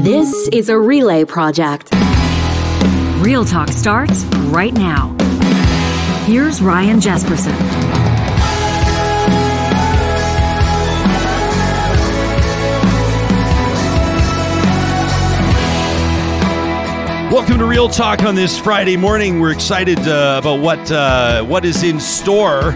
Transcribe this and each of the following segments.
This is a relay project. Real Talk starts right now. Here's Ryan Jespersen. Welcome to Real Talk on this Friday morning. We're excited uh, about what uh, what is in store.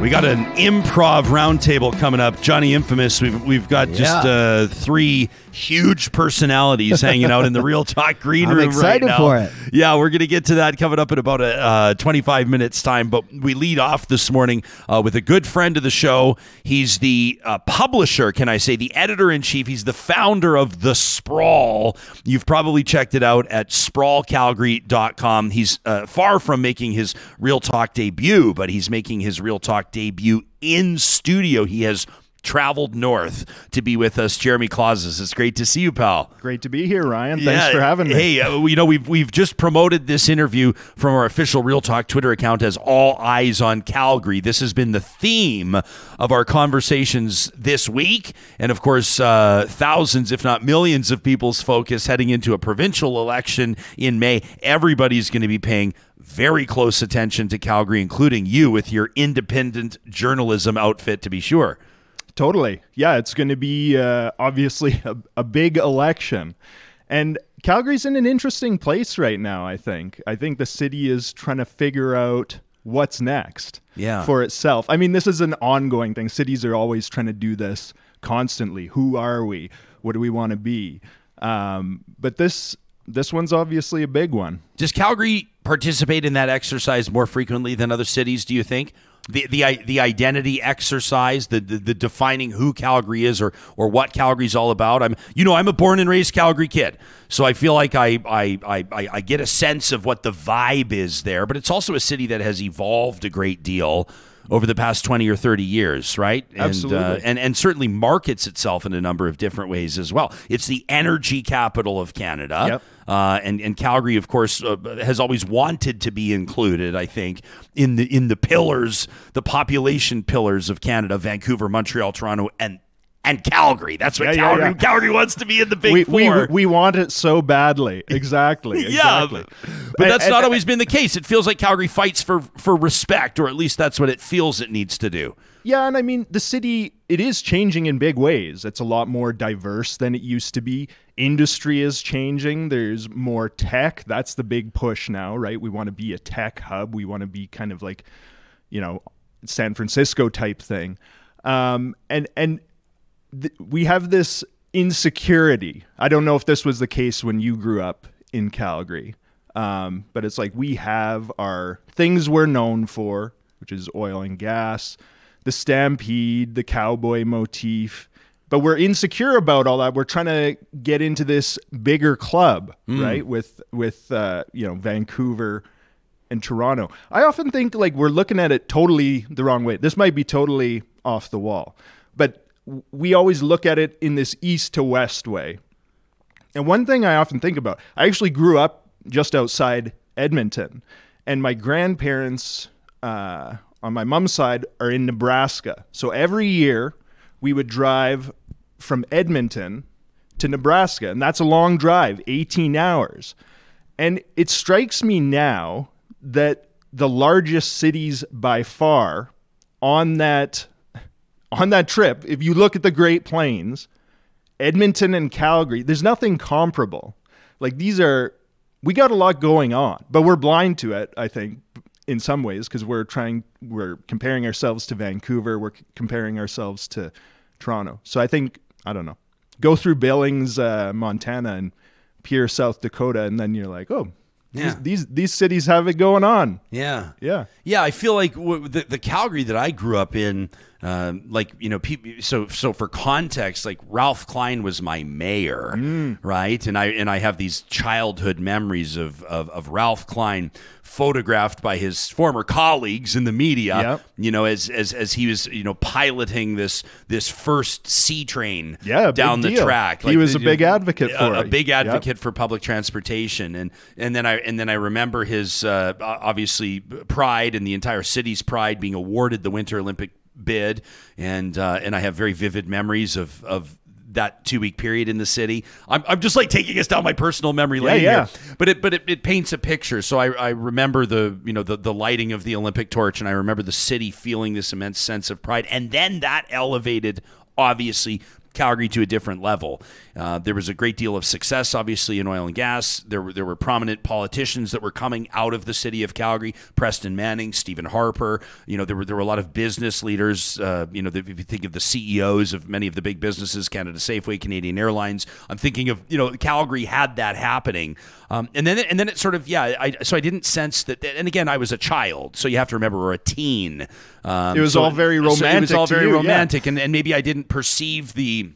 We got an improv roundtable coming up. Johnny Infamous. We've we've got just Yeah. uh, three huge personalities hanging out in the Real Talk green I'm room excited right now. for it. Yeah, we're going to get to that coming up in about a uh, 25 minutes time. But we lead off this morning uh, with a good friend of the show. He's the uh, publisher, can I say, the editor in chief. He's the founder of The Sprawl. You've probably checked it out at sprawlcalgary.com. He's uh, far from making his Real Talk debut, but he's making his Real Talk debut in studio. He has traveled north to be with us. Jeremy Klaszus, it's great to see you, pal. Great to be here, Ryan. Thanks Yeah, for having me. Hey, uh, you know we've we've just promoted this interview from our official Real Talk Twitter account as All Eyes on Calgary. This has been the theme of our conversations this week, and of course, uh, thousands, if not millions, of people's focus heading into a provincial election in May. Everybody's going to be paying very close attention to Calgary, including you with your independent journalism outfit, to be sure. Totally. Yeah, it's going to be uh, obviously a, a big election. And Calgary's in an interesting place right now, I think. I think the city is trying to figure out what's next Yeah. for itself. I mean, this is an ongoing thing. Cities are always trying to do this constantly. Who are we? What do we want to be? Um, but this this one's obviously a big one. Does Calgary participate in that exercise more frequently than other cities? Do you think the the the identity exercise, the, the the defining who Calgary is or or what Calgary's all about? I'm you know I'm a born and raised Calgary kid, so I feel like I I I, I get a sense of what the vibe is there. But it's also a city that has evolved a great deal. Over the past twenty or thirty years, right? And, uh, Absolutely. and and certainly markets itself in a number of different ways as well. It's the energy capital of Canada. Yep. Uh, and and Calgary, of course, uh, has always wanted to be included. I think in the in the pillars, the population pillars of Canada: Vancouver, Montreal, Toronto, and and Calgary. That's what Yeah, yeah, Calgary yeah. Calgary wants to be in the big We, four. we, we want it so badly. Exactly. yeah, exactly. but, but that's And- not always been the case. It feels like Calgary fights for for respect, or at least that's what it feels it needs to do. Yeah, and I mean the city it is changing in big ways. It's a lot more diverse than it used to be. Industry is changing. There's more tech. That's the big push now, right? We want to be a tech hub. We want to be kind of like, you know, San Francisco type thing. Um, and and th- we have this insecurity. I don't know if this was the case when you grew up in Calgary, um, but it's like we have our things we're known for, which is oil and gas, the stampede, the cowboy motif. But we're insecure about all that. We're trying to get into this bigger club, right? With with uh, you know Vancouver and Toronto. I often think like we're looking at it totally the wrong way. This might be totally off the wall, but we always look at it in this east to west way. And one thing I often think about, I actually grew up just outside Edmonton, and my grandparents uh, on my mom's side are in Nebraska. So every year we would drive from Edmonton to Nebraska, and that's a long drive, 18 hours. And it strikes me now that the largest cities by far on that on that trip, if you look at the Great Plains, Edmonton and Calgary, there's nothing comparable. Like these are we got a lot going on, but we're blind to it, I think, in some ways because we're trying we're comparing ourselves to Vancouver, we're c- comparing ourselves to Toronto. So I think I don't know. Go through Billings, uh, Montana and Pierre, South Dakota and then you're like, "Oh, Yeah. these, these these cities have it going on." Yeah. Yeah. Yeah, I feel like w- the, the Calgary that I grew up in, um, like you know, peop so so for context, like Ralph Klein was my mayor, right? And I and I have these childhood memories of, of of Ralph Klein photographed by his former colleagues in the media, Yep. you know, as as as he was you know piloting this this first C-Train Yeah, down the deal. track. He was a big advocate a- for a it. big Yep. advocate for public transportation and and then I and then I remember his uh, obviously pride and the entire city's pride being awarded the Winter Olympic bid and uh, and I have very vivid memories of of that two week period in the city. I'm, I'm just like taking us down my personal memory lane yeah. here, but it but it, it paints a picture. So I, I remember the you know the the lighting of the Olympic torch, and I remember the city feeling this immense sense of pride, and then that elevated obviously Calgary to a different level. Uh, there was a great deal of success, obviously, in oil and gas. There were there were prominent politicians that were coming out of the city of Calgary: Preston Manning, Stephen Harper. You know, there were there were a lot of business leaders. Uh, you know, if you think of the CEOs of many of the big businesses, Canada Safeway, Canadian Airlines. I'm thinking of you know Calgary had that happening, um, and then and then it sort of yeah. I, so I didn't sense that. And again, I was a child, so you have to remember we're a teen. Um, it was so, all very romantic. So it was all very you, romantic, yeah. and, and maybe I didn't perceive the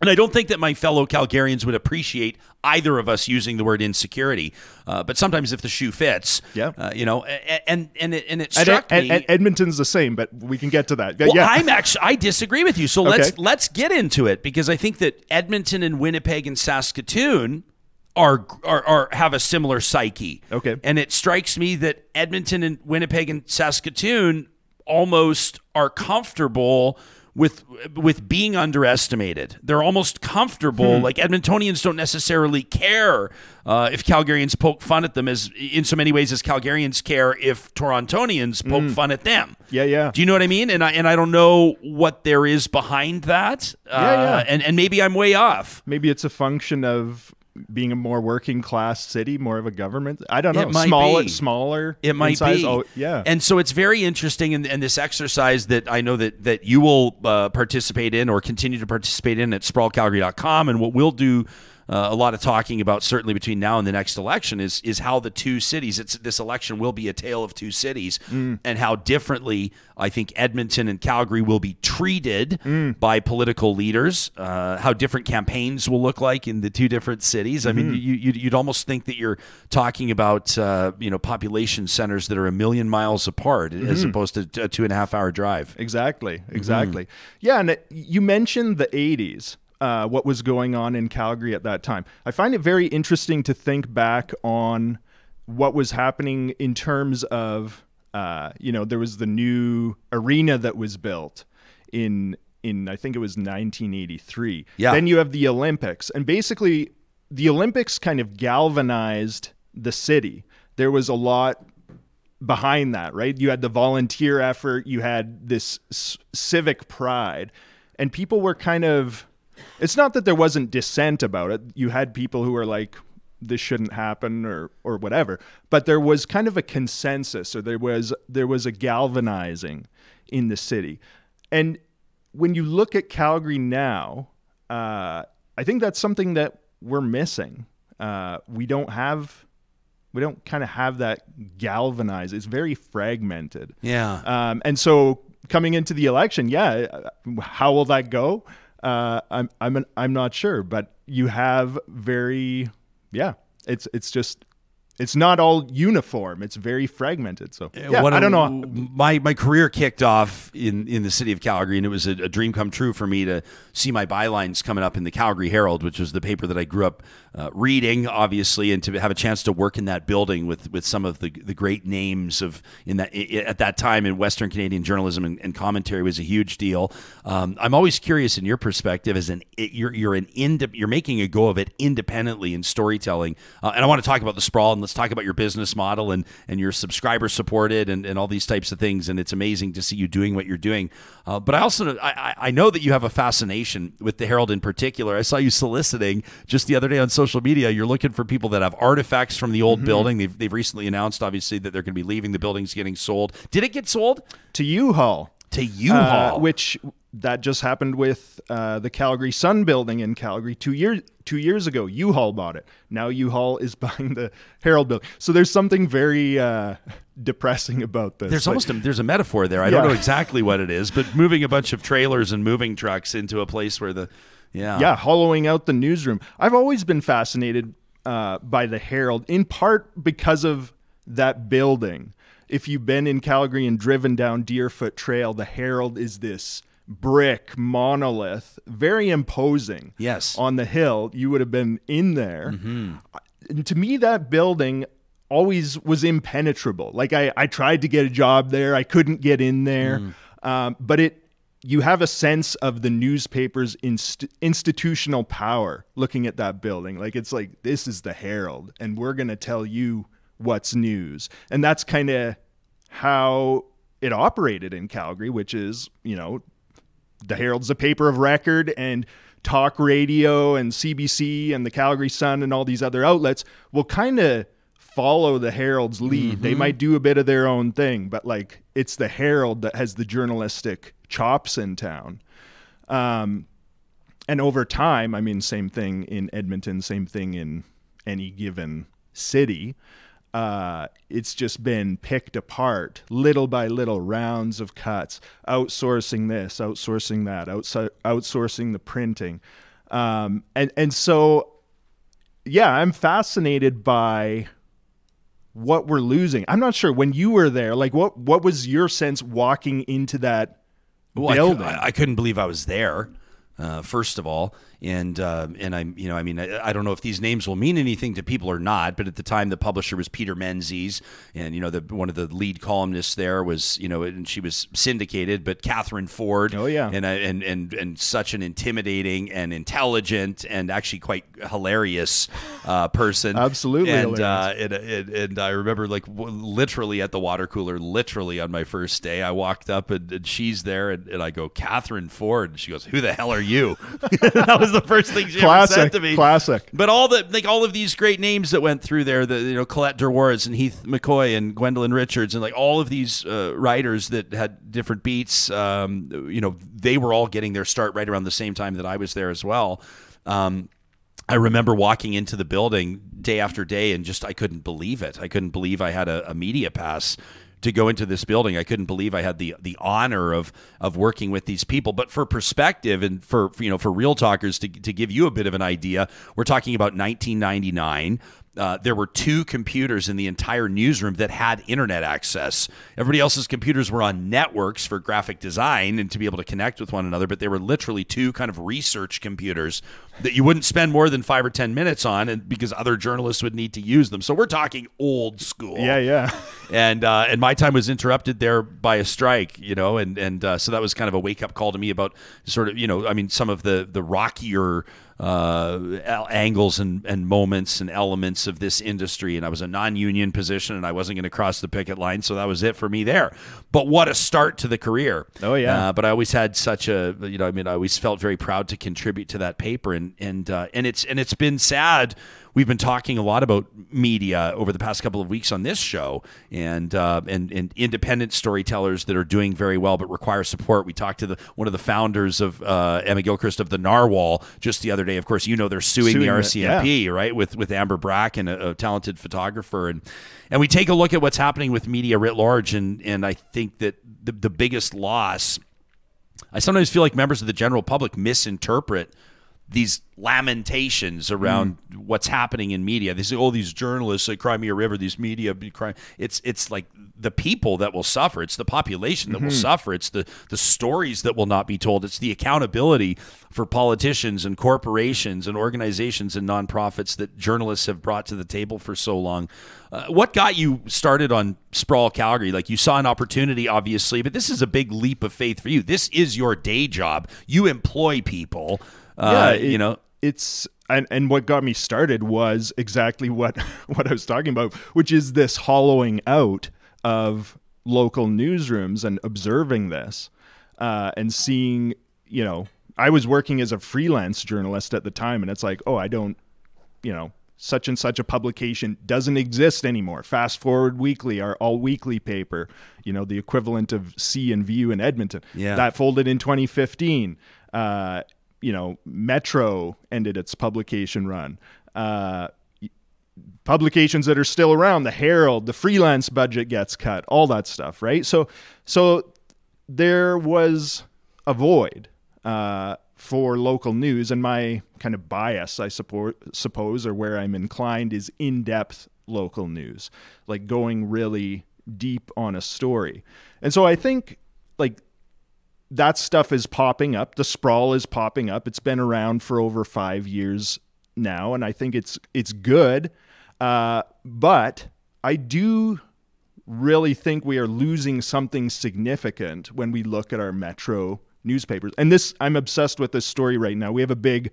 and I don't think that my fellow Calgarians would appreciate either of us using the word insecurity. Uh, but sometimes if the shoe fits, yeah, uh, you know, and and it, and it struck and, me. And Edmonton's the same, but we can get to that. Well, yeah. I'm actually I disagree with you. So let's let's get into it because I think that Edmonton and Winnipeg and Saskatoon. Are, are, are have a similar psyche. Okay. And it strikes me that Edmonton and Winnipeg and Saskatoon almost are comfortable with with being underestimated. They're almost comfortable. Hmm. Like Edmontonians don't necessarily care uh, if Calgarians poke fun at them as in so many ways as Calgarians care if Torontonians poke mm. fun at them. Yeah, yeah. Do you know what I mean? And I and I don't know what there is behind that. Yeah, uh, yeah. And and maybe I'm way off. Maybe it's a function of being a more working class city, more of a government. I don't know. It might smaller, be. smaller. It might size. be. Oh, yeah. And so it's very interesting, and, and this exercise that I know that that you will uh, participate in or continue to participate in at sprawlcalgary.com, and what we'll do uh, a lot of talking about certainly between now and the next election is is how the two cities it's this election will be a tale of two cities mm. and how differently I think Edmonton and Calgary will be treated mm. by political leaders uh, how different campaigns will look like in the two different cities mm-hmm. I mean Mm-hmm. you, you'd almost think that you're talking about uh, you know population centers that are a million miles apart mm-hmm. as opposed to a two and a half hour drive exactly exactly mm-hmm. yeah and it, you mentioned the 80s uh, what was going on in Calgary at that time. I find it very interesting to think back on what was happening in terms of, uh, you know, there was the new arena that was built in in I think it was 1983. Yeah. Then you have the Olympics, and basically the Olympics kind of galvanized the city. There was a lot behind that, right? You had the volunteer effort, you had this c- civic pride, and people were kind of it's not that there wasn't dissent about it. You had people who were like, this shouldn't happen or or whatever. But there was kind of a consensus or there was there was a galvanizing in the city. And when you look at Calgary now, uh, I think that's something that we're missing. Uh, we don't have we don't kind of have that galvanized. It's very fragmented. Yeah. Um, and so coming into the election, yeah, how will that go? Uh, I'm I'm an, I'm not sure, but you have very yeah. It's it's just it's not all uniform. It's very fragmented. So yeah, what I don't know. My my career kicked off in in the city of Calgary, and it was a, a dream come true for me to see my bylines coming up in the Calgary Herald, which was the paper that I grew up uh, reading, obviously, and to have a chance to work in that building with with some of the the great names of in that i- at that time in Western Canadian journalism and, and commentary was a huge deal. Um, I'm always curious in your perspective as an you're you're an ind- you're making a go of it independently in storytelling, uh, and I want to talk about the sprawl and let's talk about your business model and and your subscriber supported and, and all these types of things. And it's amazing to see you doing what you're doing. Uh, but I also I, I- know that you have a fascination with the Herald in particular. I saw you soliciting just the other day on social media. You're looking for people that have artifacts from the old building. They've they've recently announced obviously that they're going to be leaving. The building's getting sold. Did it get sold To U-Haul, to U-Haul? uh, which that just happened with uh, the Calgary Sun building in Calgary two years two years ago. U-Haul bought it. Now U-Haul is buying the Herald building. So there's something very uh, depressing about this. There's Like, almost a, there's a metaphor there. I don't know exactly what it is, but moving a bunch of trailers and moving trucks into a place where the yeah yeah, hollowing out the newsroom. I've always been fascinated uh, by the Herald, in part because of that building. If you've been in Calgary and driven down Deerfoot Trail, the Herald is this brick monolith, very imposing. Yes. On the hill, you would have been in there. And to me, that building always was impenetrable. Like I, I tried to get a job there, I couldn't get in there. Um, but it you have a sense of the newspaper's inst- institutional power looking at that building. Like it's like this is the Herald, and we're gonna tell you what's news, and that's kind of how it operated in Calgary, which is you know the Herald's a paper of record, and talk radio and CBC and the Calgary Sun and all these other outlets will kind of follow the Herald's lead. Mm-hmm. They might do a bit of their own thing, but like it's the Herald that has the journalistic chops in town. Um, and over time, I mean, same thing in Edmonton, same thing in any given city. Uh, it's just been picked apart little by little, rounds of cuts, outsourcing this, outsourcing that, outside, outsourcing the printing. Um, and, and so, yeah, I'm fascinated by what we're losing. I'm not sure when you were there, like what, what was your sense walking into that well, building. I, I, couldn't believe I was there. Uh, first of all, and uh, and I'm you know I mean I, I, don't know if these names will mean anything to people or not, but at the time the publisher was Peter Menzies, and you know the one of the lead columnists there was you know and she was syndicated, but Catherine Ford, oh yeah, and and and and such an intimidating and intelligent and actually quite hilarious uh, person, absolutely, and, uh, and, and, and I remember like w- literally at the water cooler, literally on my first day, I walked up and, and she's there, and, and I go Catherine Ford, and she goes, "Who the hell are you?" that was the first thing she classic, said to me. Classic. But all the like all of these great names that went through there, the you know Colette Derworiz and Heath McCoy and Gwendolyn Richards and like all of these uh, writers that had different beats, um, you know, they were all getting their start right around the same time that I was there as well. Um, I remember walking into the building day after day and just I couldn't believe it. I couldn't believe I had a, a media pass to go into this building. I couldn't believe I had the the honor of of working with these people. But for perspective and for, for you know for real talkers to to give you a bit of an idea, we're talking about 1999 uh, there were two computers in the entire newsroom that had internet access. Everybody else's computers were on networks for graphic design and to be able to connect with one another, but they were literally two kind of research computers that you wouldn't spend more than five or 10 minutes on and because other journalists would need to use them. So we're talking old school. Yeah, yeah. and, uh, and my time was interrupted there by a strike, you know, and, and uh, so that was kind of a wake up call to me about sort of, you know, I mean, some of the, the rockier uh, angles and, and moments and elements of this industry. And I was a non union position and I wasn't going to cross the picket line. So that was it for me there. But what a start to the career. Oh, yeah. Uh, but I always had such a, you know, I mean, I always felt very proud to contribute to that paper. And, and, uh, and, it's, and it's been sad we've been talking a lot about media over the past couple of weeks on this show and uh, and, and independent storytellers that are doing very well but require support. We talked to the one of the founders of uh, Emma Gilchrist of the Narwhal just the other day. Of course, you know they're suing, suing the RCMP, yeah. right? With with Amber Bracken, a, a talented photographer, and and we take a look at what's happening with media writ large, and and I think that the, the biggest loss. I sometimes feel like members of the general public misinterpret these lamentations around mm. what's happening in media. They say, "Oh, these journalists at Crimea River, these media." It's it's like the people that will suffer. It's the population that mm-hmm. will suffer. It's the the stories that will not be told. It's the accountability for politicians and corporations and organizations and nonprofits that journalists have brought to the table for so long. Uh, what got you started on Sprawl Calgary? Like you saw an opportunity, obviously, but this is a big leap of faith for you. This is your day job. You employ people. Uh, yeah, it, you know, it's and, and what got me started was exactly what what I was talking about, which is this hollowing out of local newsrooms and observing this uh, and seeing, you know, I was working as a freelance journalist at the time, and it's like, oh, I don't, you know, such and such a publication doesn't exist anymore. Fast Forward Weekly, our all weekly paper, you know, the equivalent of See and Vue in Edmonton. Yeah. That folded in 2015. Uh, you know, Metro ended its publication run. Uh, publications that are still around, the Herald, the freelance budget gets cut, all that stuff, right? So, so there was a void uh, for local news, and my kind of bias, I support, suppose, or where I'm inclined, is in-depth local news, like going really deep on a story. And so I think like that stuff is popping up. The sprawl is popping up. It's been around for over five years now, and I think it's it's good. Uh, but I do really think we are losing something significant when we look at our metro newspapers. And this, I'm obsessed with this story right now. We have a big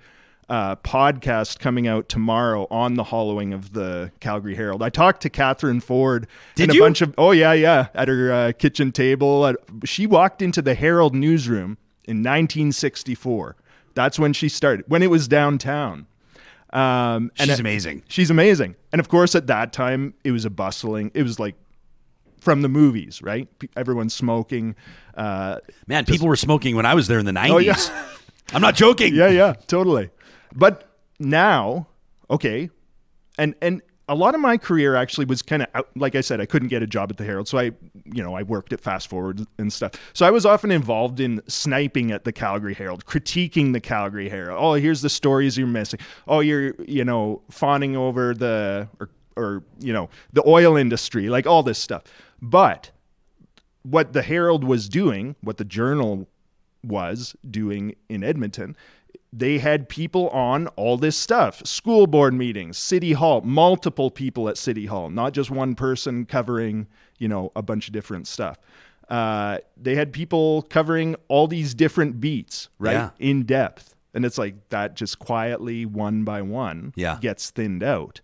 uh, podcast coming out tomorrow on the hollowing of the Calgary Herald. I talked to Catherine Ford Did and a bunch of oh yeah yeah at her uh, kitchen table. Uh, she walked into the Herald newsroom in 1964. That's when she started. When it was downtown. Um, and She's amazing. She's amazing. And of course, at that time, it was a bustling. It was like from the movies, right? P- Everyone's smoking. Uh, Man, people were smoking when I was there in the 90s. Oh, yeah. I'm not joking. yeah, yeah, totally. But now, okay, and and a lot of my career actually was kind of like I said, I couldn't get a job at the Herald, so I, you know, I worked at Fast Forward and stuff. So I was often involved in sniping at the Calgary Herald, critiquing the Calgary Herald. Oh, here's the stories you're missing. Oh, you're you know fawning over the or or you know the oil industry, like all this stuff. But what the Herald was doing, what the Journal was doing in Edmonton, they had people on all this stuff school board meetings, city hall, multiple people at city hall, not just one person covering, you know, a bunch of different stuff. Uh, they had people covering all these different beats, right? Yeah. In depth. And it's like that just quietly, one by one, Yeah. gets thinned out.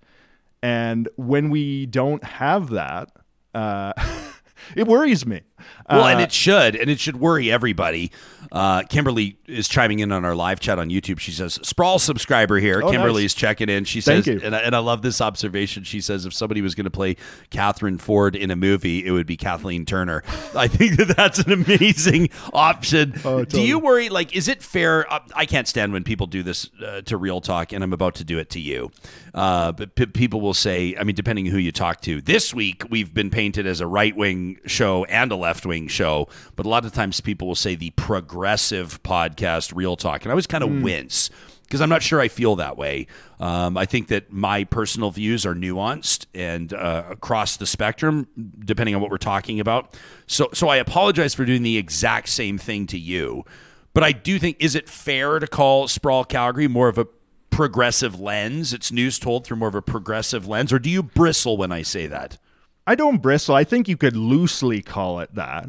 And when we don't have that, uh, it worries me. Well, Uh, and it should, and it should worry everybody. Uh, Kimberly is chiming in on our live chat on YouTube. She says, "Sprawl subscriber here." Oh, Kimberly nice. is checking in. She Thank says, you. And, I, and I love this observation. She says, "If somebody was going to play Catherine Ford in a movie, it would be Kathleen Turner." I think that that's an amazing option. Oh, Do you worry? Like, is it fair? uh, I can't stand when people do this uh, to Real Talk, and I'm about to do it to you. Uh, but p- people will say, I mean, depending who you talk to. This week, we've been painted as a right wing show and a left wing show, but a lot of times people will say the progressive podcast Real Talk, and I always kind of wince. Because I'm not sure I feel that way. Um, I think that my personal views are nuanced and uh, across the spectrum, depending on what we're talking about. So, so I apologize for doing the exact same thing to you. But I do think, is it fair to call Sprawl Calgary more of a progressive lens? It's news told through more of a progressive lens, or do you bristle when I say that? I don't bristle. I think you could loosely call it that.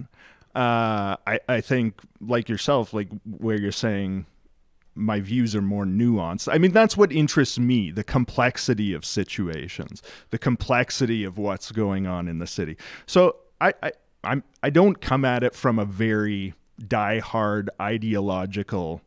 Uh, I, I think, like yourself, like where you're saying my views are more nuanced. I mean, that's what interests me the complexity of situations, the complexity of what's going on in the city. So I, I, I'm, I don't come at it from a very die-hard ideological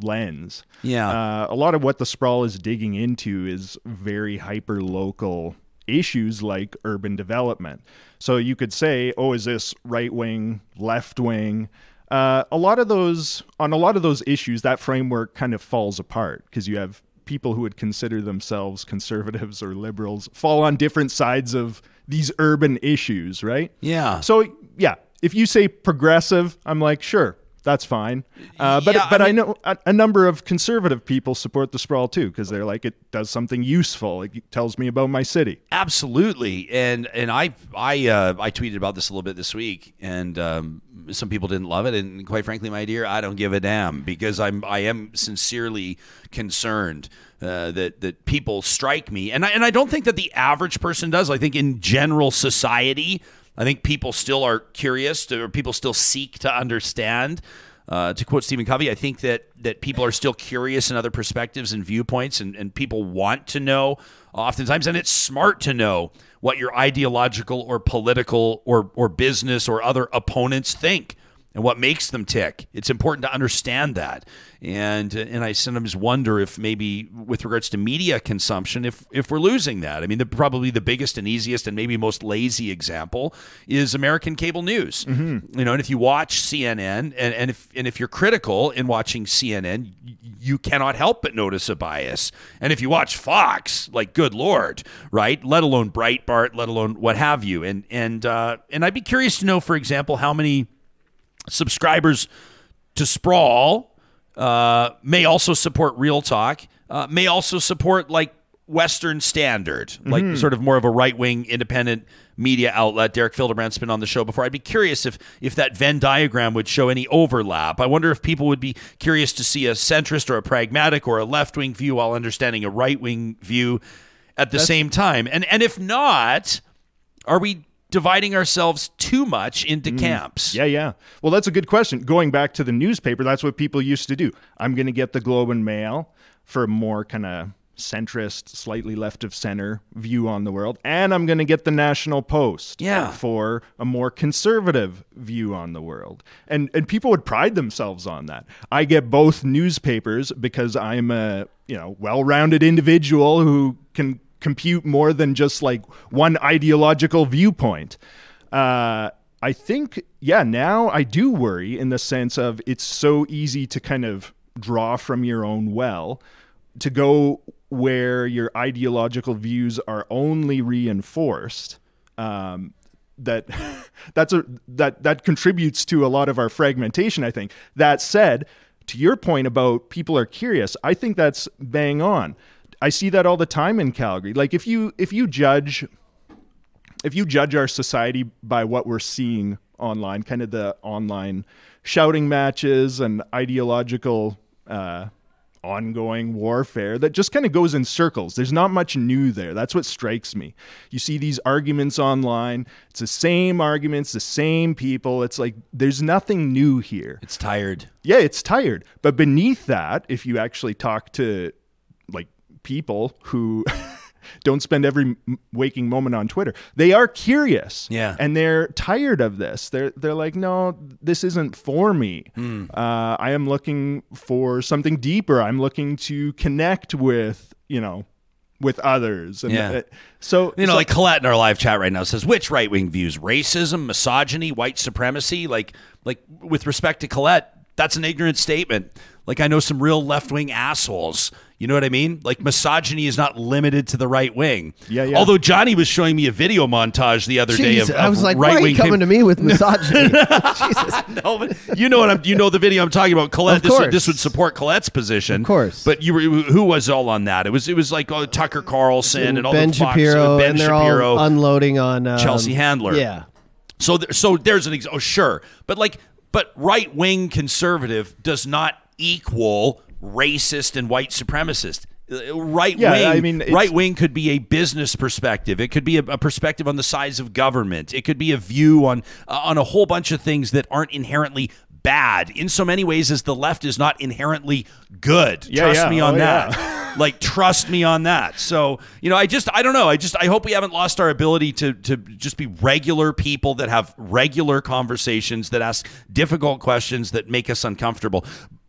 lens. Yeah. Uh, a lot of what the sprawl is digging into is very hyper local issues like urban development. So you could say, oh, is this right wing, left wing? Uh, a lot of those, on a lot of those issues, that framework kind of falls apart because you have people who would consider themselves conservatives or liberals fall on different sides of these urban issues, right? Yeah. So, yeah, if you say progressive, I'm like, sure, that's fine. Uh, but Yeah, I but I, mean- know a, a number of conservative people support the sprawl too because they're like, it does something useful. It tells me about my city. Absolutely, and and I I uh, I tweeted about this a little bit this week, and um, some people didn't love it, and quite frankly, my dear, I don't give a damn because I'm I am sincerely concerned uh, that that people strike me, and I, and I don't think that the average person does. I think in general society, I think people still are curious, to, or people still seek to understand. Uh, to quote Stephen Covey, I think that that people are still curious in other perspectives and viewpoints, and, and people want to know oftentimes, and it's smart to know what your ideological or political or or business or other opponents think and what makes them tick. It's important to understand that. And and I sometimes wonder if maybe with regards to media consumption, if if we're losing that. I mean, the, probably the biggest and easiest and maybe most lazy example is American cable news. You know, and if you watch CNN and, and if and if you're critical in watching CNN, you cannot help but notice a bias. And if you watch Fox, like good lord, right? Let alone Breitbart, let alone what have you. And and uh, and I'd be curious to know, for example, how many subscribers to Sprawl uh, may also support Real Talk, uh, may also support like Western Standard, like sort of more of a right wing independent media outlet. Derek Fildebrandt's been on the show before. I'd be curious if if that Venn diagram would show any overlap. I wonder if people would be curious to see a centrist or a pragmatic or a left wing view while understanding a right wing view at the same time. And and if not, are we dividing ourselves too much into mm. camps? Yeah, yeah. Well, that's a good question. Going back to the newspaper, that's what people used to do. I'm going to get the Globe and Mail for a more kind of centrist, slightly left of center view on the world, and I'm going to get the National Post Yeah. for a more conservative view on the world. And and people would pride themselves on that. I get both newspapers because I'm a, you know, well-rounded individual who can compute more than just like one ideological viewpoint. Uh I think, yeah, now I do worry in the sense of it's so easy to kind of draw from your own well to go where your ideological views are only reinforced. Um, that that's a that that contributes to a lot of our fragmentation. I think. That said, to your point about people are curious, I think that's bang on. I see that all the time in Calgary. Like if you if you judge if you judge our society by what we're seeing online, kind of the online shouting matches and ideological uh, ongoing warfare that just kind of goes in circles. There's not much new there. That's what strikes me. You see these arguments online, it's the same arguments, the same people. It's like there's nothing new here. It's tired. Yeah, it's tired. But beneath that, if you actually talk to like people who don't spend every waking moment on Twitter, they are curious. Yeah. and they're tired of this. They're they're like, no, this isn't for me. Hmm. Uh, I am looking for something deeper. I'm looking to connect with you know with others. And Yeah. uh, so You know, so- like Colette in our live chat right now says, which right wing views? Racism, misogyny, white supremacy? Like, like with respect to Colette, that's an ignorant statement. Like I know some real left wing assholes. You know what I mean? Like misogyny is not limited to the right wing. Yeah, yeah. Although Johnny was showing me a video montage the other day of, Jeez, I was like, right why are wing you coming to me with misogyny? Jesus. no, but you know what I'm. You know the video I'm talking about. Colette. Of This would, course. this would support Colette's position. Of course. But you were who was all on that? It was it was like oh, Tucker Carlson and, all Ben the Fox, Shapiro, Ben and they're Shapiro. all unloading on um, Chelsea Handler. Yeah, So th- so there's an ex- oh sure, but like but right wing conservative does not equal racist and white supremacist. Right Yeah, wing, I mean, right wing could be a business perspective. It could be a, a perspective on the size of government. It could be a view on uh, on a whole bunch of things that aren't inherently bad in so many ways as the left is not inherently good. Yeah, Trust yeah. me on Oh, that. yeah. like trust me on that. So, you know, I just I don't know. I just I hope we haven't lost our ability to to just be regular people that have regular conversations that ask difficult questions that make us uncomfortable.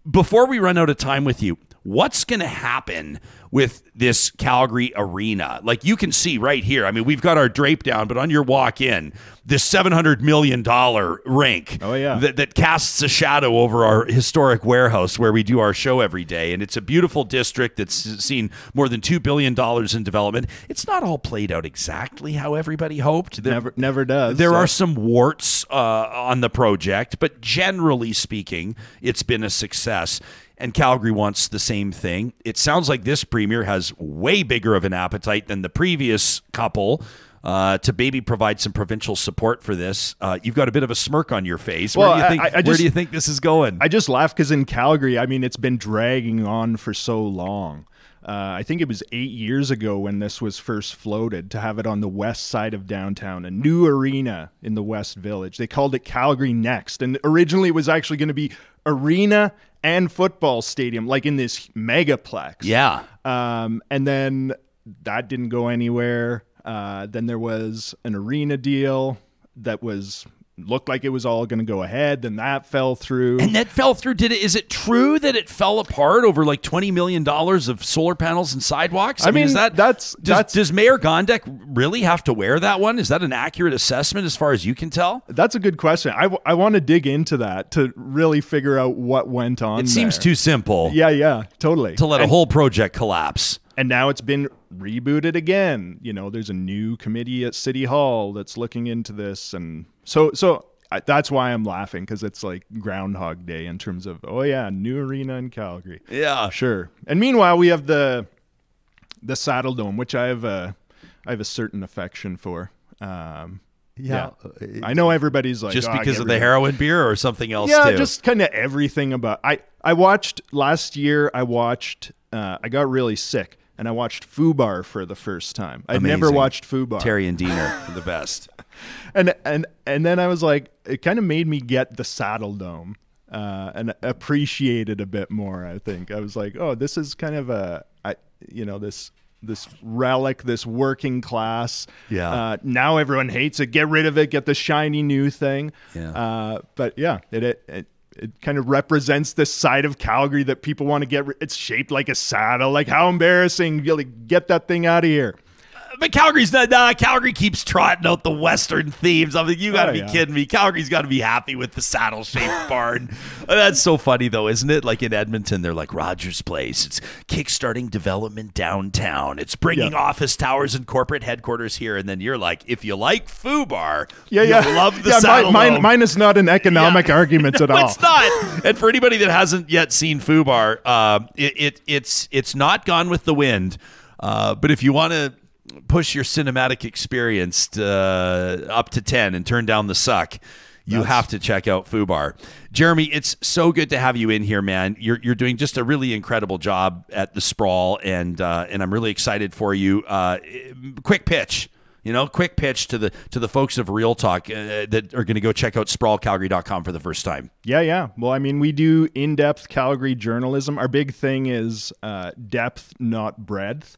Before we run out of time with you, what's going to happen with this Calgary arena? Like you can see right here. I mean, we've got our drape down, but on your walk in, this 700 million dollar rink Oh, yeah. that, that casts a shadow over our historic warehouse where we do our show every day. And it's a beautiful district that's seen more than $2 billion in development. It's not all played out exactly how everybody hoped. There- never never does. there So- are some warts uh, on the project, but generally speaking, it's been a success. And Calgary wants the same thing. It sounds like this premier has way bigger of an appetite than the previous couple uh, to maybe provide some provincial support for this. Uh, you've got a bit of a smirk on your face. Well, where do you think? I- I where do you think this is going? I just laugh because in Calgary, I mean, it's been dragging on for so long. Uh, I think it was eight years ago when this was first floated to have it on the west side of downtown, a new arena in the West Village. They called it Calgary Next. And originally it was actually going to be arena and football stadium, like in this megaplex. yeah. Um, and then that didn't go anywhere. Uh, then there was an arena deal that was looked like it was all going to go ahead. Then that fell through. And that fell through. Did it? Is it true that it fell apart over like twenty million dollars of solar panels and sidewalks? I mean, is that that's- does, that's- does Mayor Gondek really have to wear that one? Is that an accurate assessment as far as you can tell? That's a good question. I, w- I want to dig into that to really figure out what went on. It seems there. too simple Yeah, yeah, totally. to let a whole project collapse. And now it's been rebooted again. You know, there's a new committee at City Hall that's looking into this, and so so I, that's why I'm laughing because it's like Groundhog Day in terms of oh yeah, new arena in Calgary. Yeah, Sure. And meanwhile, we have the the Saddle Dome, which I have a I have a certain affection for. Um, Yeah. I know everybody's like just "Oh, because of the heroin beer or something else yeah, too. just kind of everything about. I I watched last year. I watched. Uh, I got really sick, and I watched Fubar for the first time. I'd never Amazing. watched Fubar. Terry and Dean are the best. and and and then I was like, it kind of made me get the Saddle Dome uh, and appreciate it a bit more. I think I was like, oh, this is kind of a, I, you know, this this relic, this working class. Yeah. Uh, now everyone hates it. Get rid of it. Get the shiny new thing. Yeah. Uh, but yeah, it it. it it kind of represents this side of Calgary that people want to get. It's shaped like a saddle. Like how embarrassing! Like, get that thing out of here. But Calgary's not. Nah, Calgary keeps trotting out the Western themes. I mean, you got to Oh, be yeah. kidding me. Calgary's got to be happy with the saddle shaped barn. Uh, That's so funny, though, isn't it? Like in Edmonton, they're like Rogers Place. It's kickstarting development downtown. It's bringing Yeah. office towers and corporate headquarters here. And then you're like, if you like FUBAR, Yeah, yeah. love the yeah, saddle. mine, mine, mine is not an economic Yeah. argument at No, all. It's not. and for anybody that hasn't yet seen Fubar, uh, it, it it's it's not gone with the wind. Uh, but if you want to push your cinematic experience uh, up to ten and turn down the suck. You have to check out Fubar. Jeremy, it's so good to have you in here, man. You're, you're doing just a really incredible job at the sprawl, and uh, and I'm really excited for you. Uh, quick pitch, you know, quick pitch to the to the folks of Real Talk uh, that are going to go check out sprawlcalgary.com for the first time. Yeah, yeah. Well, I mean, we do in depth Calgary journalism. Our big thing is uh, depth, not breadth.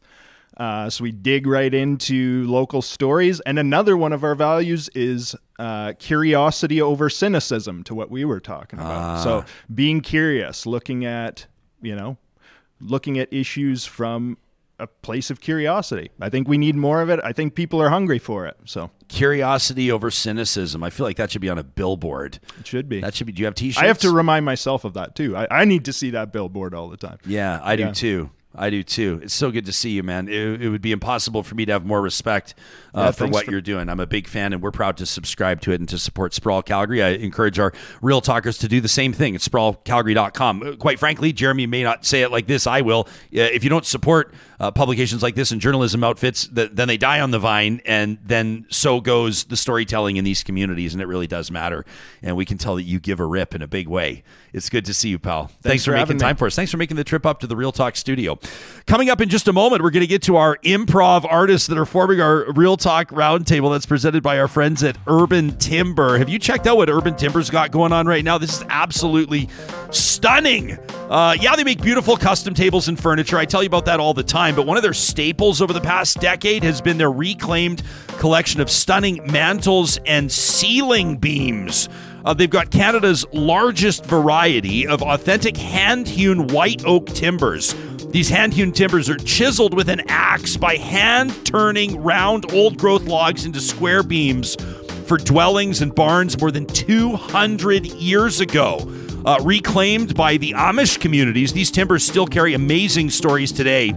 Uh, so we dig right into local stories. And another one of our values is uh, curiosity over cynicism, to what we were talking about. So being curious, looking at, you know, looking at issues from a place of curiosity. I think we need more of it. I think people are hungry for it. So Curiosity over cynicism. I feel like that should be on a billboard. it should be. That should be. Do you have T-shirts? I have to remind myself of that too. I, I need to see that billboard all the time. Yeah, I do too. I do too. It's so good to see you, man. It, it would be impossible for me to have more respect uh, Yeah, for what for- you're doing. I'm a big fan, and we're proud to subscribe to it and to support Sprawl Calgary. I encourage our real talkers to do the same thing at sprawlcalgary.com. Uh, Quite frankly, Jeremy may not say it like this. I will. Uh, if you don't support uh, publications like this and journalism outfits, that then they die on the vine, and then so goes the storytelling in these communities, and it really does matter. And we can tell that you give a rip in a big way. It's good to see you, pal. Thanks, for, for making having me. time for us. Thanks for making the trip up to the Real Talk studio. Coming up in just a moment, we're going to get to our improv artists that are forming our Real Talk roundtable that's presented by our friends at Urban Timber. Have you checked out what Urban Timber's got going on right now? This is absolutely stunning. Uh, yeah, they make beautiful custom tables and furniture. I tell you about that all the time, but one of their staples over the past decade has been their reclaimed collection of stunning mantles and ceiling beams. Uh, they've got Canada's largest variety of authentic hand hewn white oak timbers. These hand hewn timbers are chiseled with an axe by hand turning round old growth logs into square beams for dwellings and barns more than 200 years ago. Uh, reclaimed by the Amish communities, these timbers still carry amazing stories today.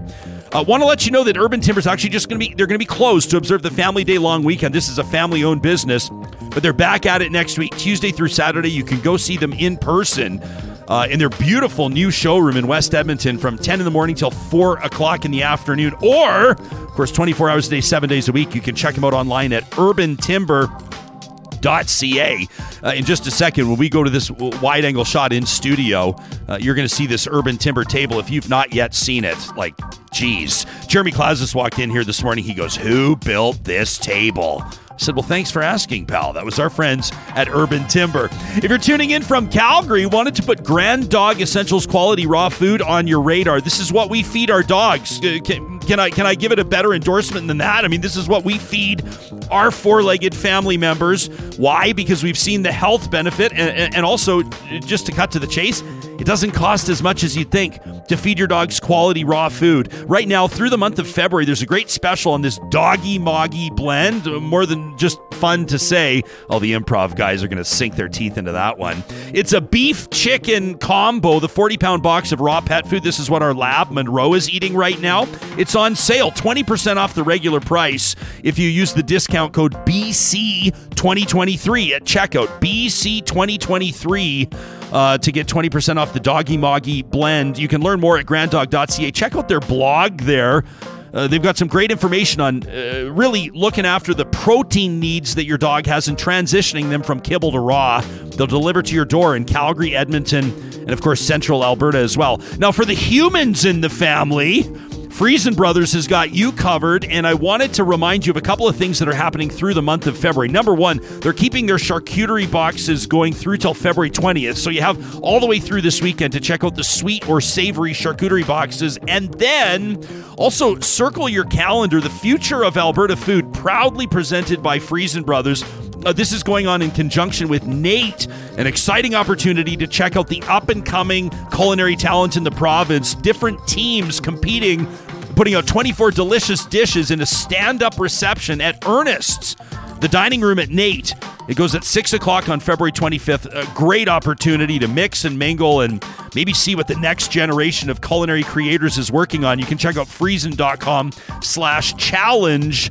I want to let you know that Urban Timber's actually just going to be they're going to be closed to observe the Family Day long weekend. This is a family-owned business, but they're back at it next week, Tuesday through Saturday. You can go see them in person uh, in their beautiful new showroom in West Edmonton from 10 in the morning till 4 o'clock in the afternoon. Or, of course, 24 hours a day, seven days a week. You can check them out online at Urban Timber ca. Uh, in just a second, when we go to this wide angle shot in studio, uh, you're going to see this urban timber table. If you've not yet seen it, like, geez. Jeremy Klaszus walked in here this morning. He goes, Who built this table? I said, Well, thanks for asking, pal. That was our friends at Urban Timber. If you're tuning in from Calgary, wanted to put Grand Dog Essentials quality raw food on your radar. This is what we feed our dogs. Uh, Can, can I can I give it a better endorsement than that? I mean, this is what we feed our four-legged family members. Why? Because we've seen the health benefit, and, and- also, just to cut to the chase, it doesn't cost as much as you'd think to feed your dogs quality raw food. Right now, through the month of February, there's a great special on this Doggy Moggy blend. Uh, More than just fun to say. All the improv guys are going to sink their teeth into that one. It's a beef chicken combo, the 40 pound box of raw pet food. This is what our lab, Monroe, is eating right now. It's on sale, 20% off the regular price if you use the discount code BC2023 at checkout. BC2023 uh, to get 20% off the Doggy Moggy blend. You can learn more at granddog.ca. Check out their blog there. Uh, they've got some great information on uh, really looking after the protein needs that your dog has and transitioning them from kibble to raw. They'll deliver to your door in Calgary, Edmonton, and of course, central Alberta as well. Now, for the humans in the family, Friesen Brothers has got you covered, and I wanted to remind you of a couple of things that are happening through the month of February. Number one, they're keeping their charcuterie boxes going through till February 20th, so you have all the way through this weekend to check out the sweet or savory charcuterie boxes. And then also circle your calendar. The future of Alberta food, proudly presented by Friesen Brothers. Uh, this is going on in conjunction with NAIT, an exciting opportunity to check out the up and coming culinary talent in the province. Different teams competing, putting out 24 delicious dishes in a stand up reception at Ernest's, the dining room at NAIT. It goes at 6 o'clock on February 25th. A great opportunity to mix and mingle and maybe see what the next generation of culinary creators is working on. You can check out friesen.com slash challenge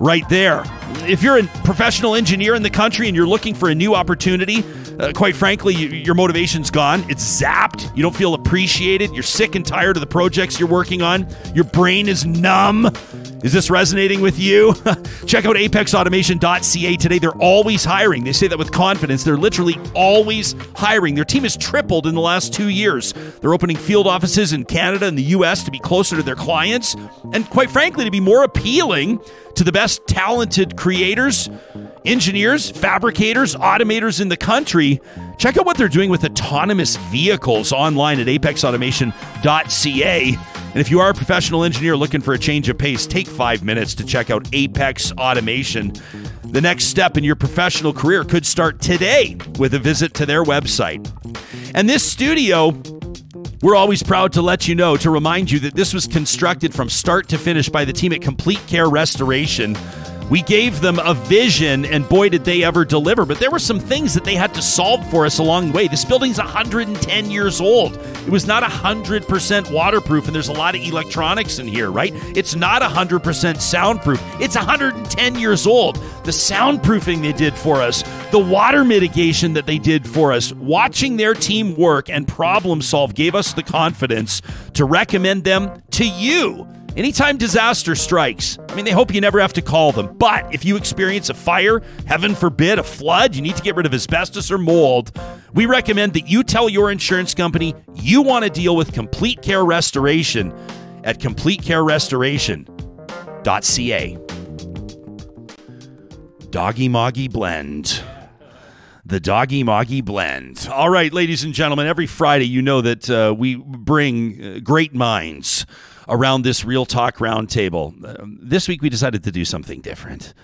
right there. If you're a professional engineer in the country and you're looking for a new opportunity, uh, quite frankly, you, your motivation's gone. It's zapped. You don't feel appreciated. You're sick and tired of the projects you're working on. Your brain is numb. Is this resonating with you? Check out apexautomation.ca today. They're always hiring. They say that with confidence. They're literally always hiring. Their team has tripled in the last two years. They're opening field offices in Canada and the U.S. to be closer to their clients and, quite frankly, to be more appealing to the best talented creators, engineers, fabricators, automators in the country. Check out what they're doing with autonomous vehicles online at apexautomation.ca. And if you are a professional engineer looking for a change of pace, take five minutes to check out Apex Automation. The next step in your professional career could start today with a visit to their website. And this studio we're always proud to let you know, to remind you that this was constructed from start to finish by the team at Complete Care Restoration. We gave them a vision, and boy, did they ever deliver. But there were some things that they had to solve for us along the way. This building's 110 years old. It was not 100% waterproof, and there's a lot of electronics in here, right? It's not 100% soundproof. It's 110 years old. The soundproofing they did for us, the water mitigation that they did for us, watching their team work and problem solve gave us the confidence to recommend them to you. Anytime disaster strikes, I mean, they hope you never have to call them. But if you experience a fire, heaven forbid, a flood, you need to get rid of asbestos or mold, we recommend that you tell your insurance company you want to deal with complete care restoration at completecarerestoration.ca. Doggy Moggy Blend. The Doggy Moggy Blend. All right, ladies and gentlemen, every Friday you know that uh, we bring uh, great minds around this Real Talk Roundtable. This week we decided to do something different.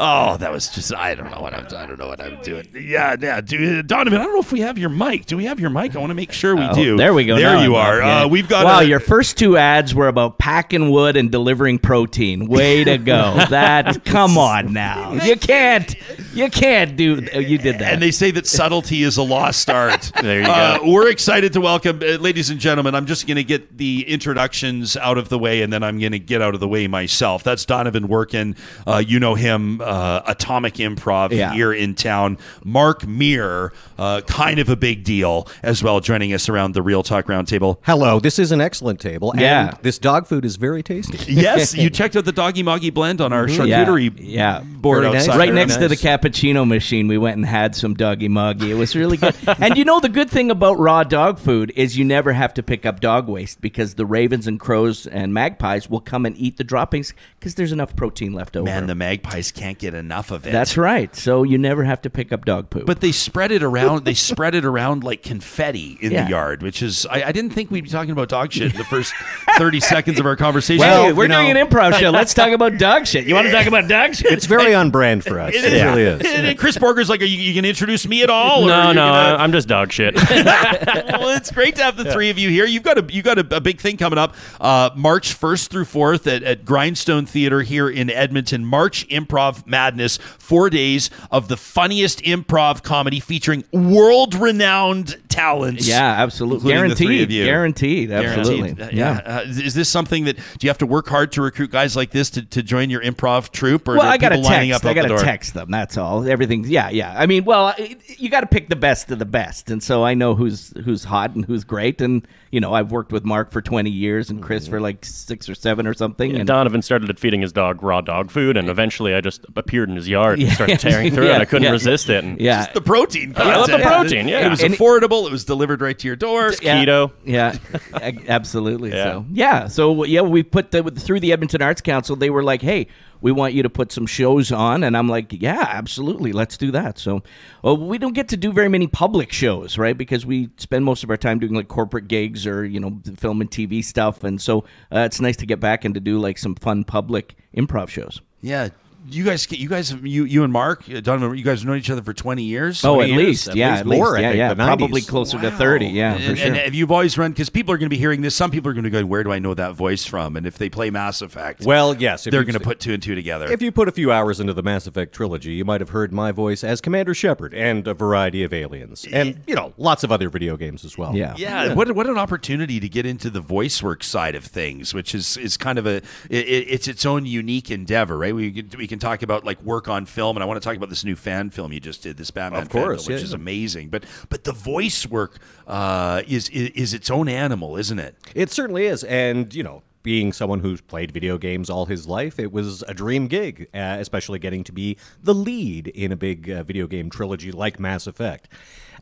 Oh, that was just I don't know what I'm I don't know what I'm doing. Yeah, yeah, dude, Donovan, I don't know if we have your mic. Do we have your mic? I want to make sure we Oh, do. There we go. There Now you are. up. Yeah. Uh, we've got Wow, a- your first two ads were about packing wood and delivering protein. Way to go! that come on now. You can't. You can't do. You did that. And they say that subtlety is a lost art. There you Uh, go. we're excited to welcome, uh, ladies and gentlemen. I'm just going to get the introductions out of the way, and then I'm going to get out of the way myself. That's Donovan Workun. Uh, you know him, uh, Atomic Improv Yeah. here in town. Mark Meer, uh, kind of a big deal as well, joining us around the Real Talk Roundtable. Hello, this is an excellent table. Yeah. And this dog food is very tasty. Yes, you checked out the Doggy Moggy blend on our Mm-hmm. Charcuterie yeah. board Very nice. right Very next to the cappuccino machine, we went and had some doggy Moggy. It was really good. and you know the good thing about raw dog food is you never have to pick up dog waste because the ravens and crows and magpies will come and eat the droppings because there's enough protein left over. Man, the magpies can't get enough of it. That's right. So you never have to pick up dog poop. But they spread it around. They spread it around like confetti in Yeah. the yard, which is I, I didn't think we'd be talking about dog shit in the first thirty seconds of our conversation. Well, Well, we're you know- doing an improv show. Let's talk about dog shit. You want to talk about dog shit? It's very on brand for us. It It, is. really is. And Chris Borger's like, "Are you, you going to introduce me at all?" or No, you're no, gonna- I- I'm just dog shit. well, it's great to have the three of you here. You've got a you got a, a big thing coming up, uh, March first through fourth at, at Grindstone Theater here in Edmonton. March Improv Madness, four days of the funniest improv comedy featuring world renowned talents. yeah, absolutely. Including the three Guaranteed. of you. Guaranteed. Absolutely. Guaranteed. Uh, yeah. Uh, is is this something that do you have to work hard to recruit guys like this to, to join your improv troupe, or Well, I got to text. up I got to door? text them. That's all. Everything's yeah, yeah. I mean, well, you got to pick the best of the best, and so I know who's who's hot and who's great. And you know, I've worked with Mark for twenty years and Chris for like six or seven or something. and Donovan started feeding his dog raw dog food, and eventually I just appeared in his yard and started tearing through it. Yeah, and I couldn't yeah. resist it. And yeah, The protein. I love the content. protein, yeah. It was And- affordable. Meal. It was delivered right to your door. Yeah. Keto. Yeah, absolutely. Yeah. So yeah, so yeah, we put the through the Edmonton Arts Council. They were like, "Hey, we want you to put some shows on," and I'm like, "Yeah, absolutely, let's do that." So, well, we don't get to do very many public shows, right? Because we spend most of our time doing like corporate gigs or you know film and TV stuff, and so uh, it's nice to get back and to do like some fun public improv shows. Yeah. You guys, you guys, you you and Mark, uh, Donovan, you guys have known each other for twenty years. Oh, 20 at years, least, at yeah, least at more, least, I yeah, think, yeah, probably 90s. closer to thirty, yeah, for and, sure. and have you always run? Because people are going to be hearing this. Some people are going to go, "Where do I know that voice from?" And if they play Mass Effect, Well, yes, they're going to put two and two together. If you put a few hours into the Mass Effect trilogy, you might have heard my voice as Commander Shepard and a variety of aliens, and you know, lots of other video games as well. yeah. yeah, what what an opportunity to get into the voice work side of things, which is is kind of a it, it- it's its own unique endeavor, right? We can, we can talk about like work on film, and I want to talk about this new fan film you just did, this Batman, Of course, film, which yeah, is yeah. amazing. But but the voice work uh, is, is is its own animal, isn't it? It certainly is. And, you know, being someone who's played video games all his life, it was a dream gig, uh, especially getting to be the lead in a big uh, video game trilogy like Mass Effect.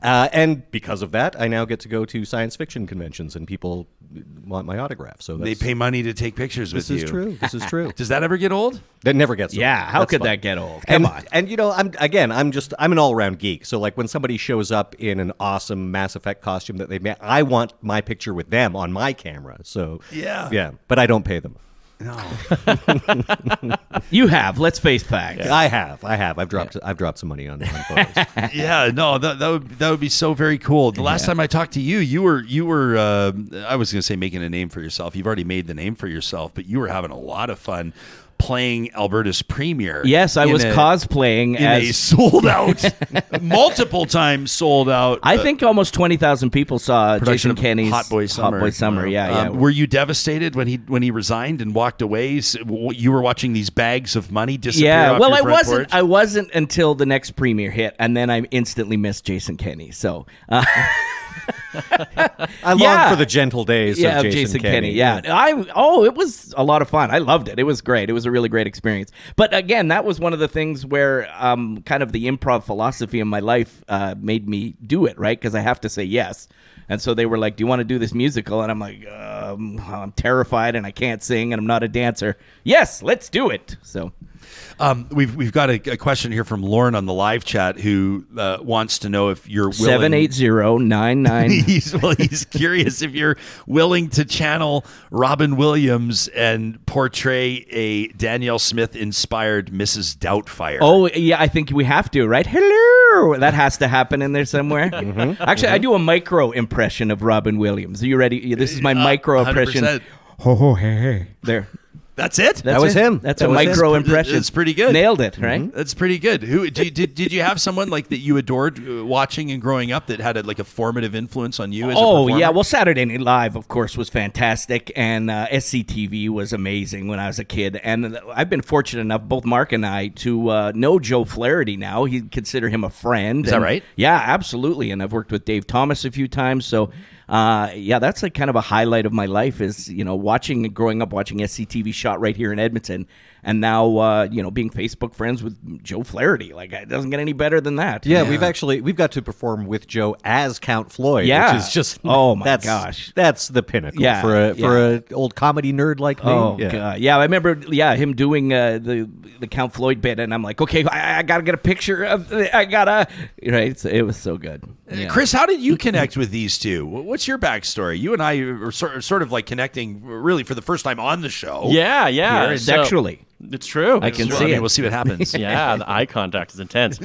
Uh, and because of that, I now get to go to science fiction conventions and people want my autograph. So They pay money to take pictures with you. This is true. This is true. Does that ever get old? That never gets old. Yeah, how That's could fun. that get old? Come and, on. And you know, I'm again, I'm just I'm an all-around geek. So like when somebody shows up in an awesome Mass Effect costume that they made, I want my picture with them on my camera. So Yeah. yeah, but I don't pay them. You have. Let's face facts. I have, I have, I've dropped I've dropped some money on, on photos. yeah, no, that, that would that would be so very cool. The last time I talked to you, you were you were uh, I was going to say making a name for yourself. You've already made the name for yourself, but you were having a lot of fun playing Alberta's premier. Yes, I was a- cosplaying in a as. sold out, multiple times sold out. I uh, think almost twenty thousand people saw Jason Kenney's Hot Boy Summer. Hot Boy Summer, yeah, yeah. Um, were you devastated when he when he resigned and walked away? You were watching these bags of money disappear. yeah, well, I wasn't. porch? I wasn't until the next premiere hit, and then I instantly missed Jason Kenney. So, uh, I long Yeah. for the gentle days yeah, of Jason, Kenney. Yeah, I. Oh, it was a lot of fun. I loved it. It was great. It was a really great experience. But again, that was one of the things where um, kind of the improv philosophy in my life uh, made me do it. Right, because I have to say yes. And so they were like, "Do you want to do this musical?" And I'm like, um, "I'm terrified, and I can't sing, and I'm not a dancer." Yes, let's do it. So Um, we've we've got a, a question here from Lauren on the live chat who uh, wants to know if you're willing. seven eight zero nine nine. he's well, he's curious if you're willing to channel Robin Williams and portray a Danielle Smith inspired Mrs. Doubtfire. Oh yeah, I think we have to, right? Hello, that has to happen in there somewhere. Mm-hmm. Actually, I do a micro impression of Robin Williams. Are you ready? This is my Uh, micro impression. 100%. Ho ho hey hey. There. That's it. That's was it. him. That's That a was him. micro It's- impression. it's pretty good. Nailed it, right? That's pretty good. Who did, did did you have someone like that you adored uh, watching and growing up that had a, like a formative influence on you as a Oh performer? yeah, well Saturday Night Live, of course, was fantastic, and uh, SCTV was amazing when I was a kid. And I've been fortunate enough, both Mark and I, to uh, know Joe Flaherty. Now he consider him a friend. Is that right? Yeah, absolutely. And I've worked with Dave Thomas a few times, so. Uh, yeah, that's like kind of a highlight of my life is you know watching growing up watching SCTV shot right here in Edmonton, and now uh, you know being Facebook friends with Joe Flaherty. Like it doesn't get any better than that. Yeah, we've actually we've got to perform with Joe as Count Floyd, Yeah. which is just Oh, my that's, gosh. that's the pinnacle Yeah, for a for yeah. a old comedy nerd like me. Oh yeah. god, yeah. I remember, yeah, him doing uh, the the Count Floyd bit, and I'm like, okay, I, I gotta get a picture of, I gotta, right? So it was so good. Yeah. Chris, how did you connect with these two? What's your backstory? You and I are sort, sort of like connecting really for the first time on the show. Yeah, yeah. Here, so- sexually. It's true. I can Well, see I mean, it. We'll see what happens. yeah, the eye contact is intense.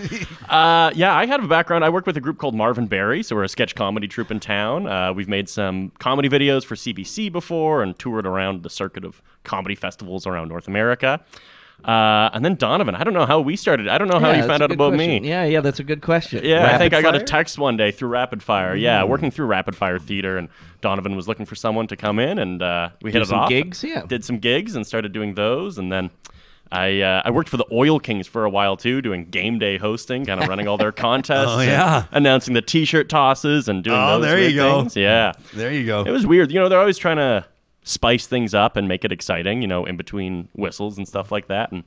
Uh, yeah, I had a background. I work with a group called Marvin Berry, so we're a sketch comedy troupe in town. Uh, we've made some comedy videos for CBC before and toured around the circuit of comedy festivals around North America. Uh, and then Donovan, I don't know how we started. I don't know how Yeah, you found out about question. me. Yeah, yeah, that's a good question. Yeah, I Rapid think I got a text one day through Rapid Fire. Yeah, working through Rapid Fire Theater, and Donovan was looking for someone to come in, and uh, we hit Do it some off. gigs, yeah. Did some gigs and started doing those, and then I uh, I worked for the Oil Kings for a while too, doing game day hosting, kind of running all their contests. Oh, yeah. announcing the T-shirt tosses and doing Oh, those there you go. things. Yeah, There you go. it was weird. You know, they're always trying to spice things up and make it exciting. You know, in between whistles and stuff like that, and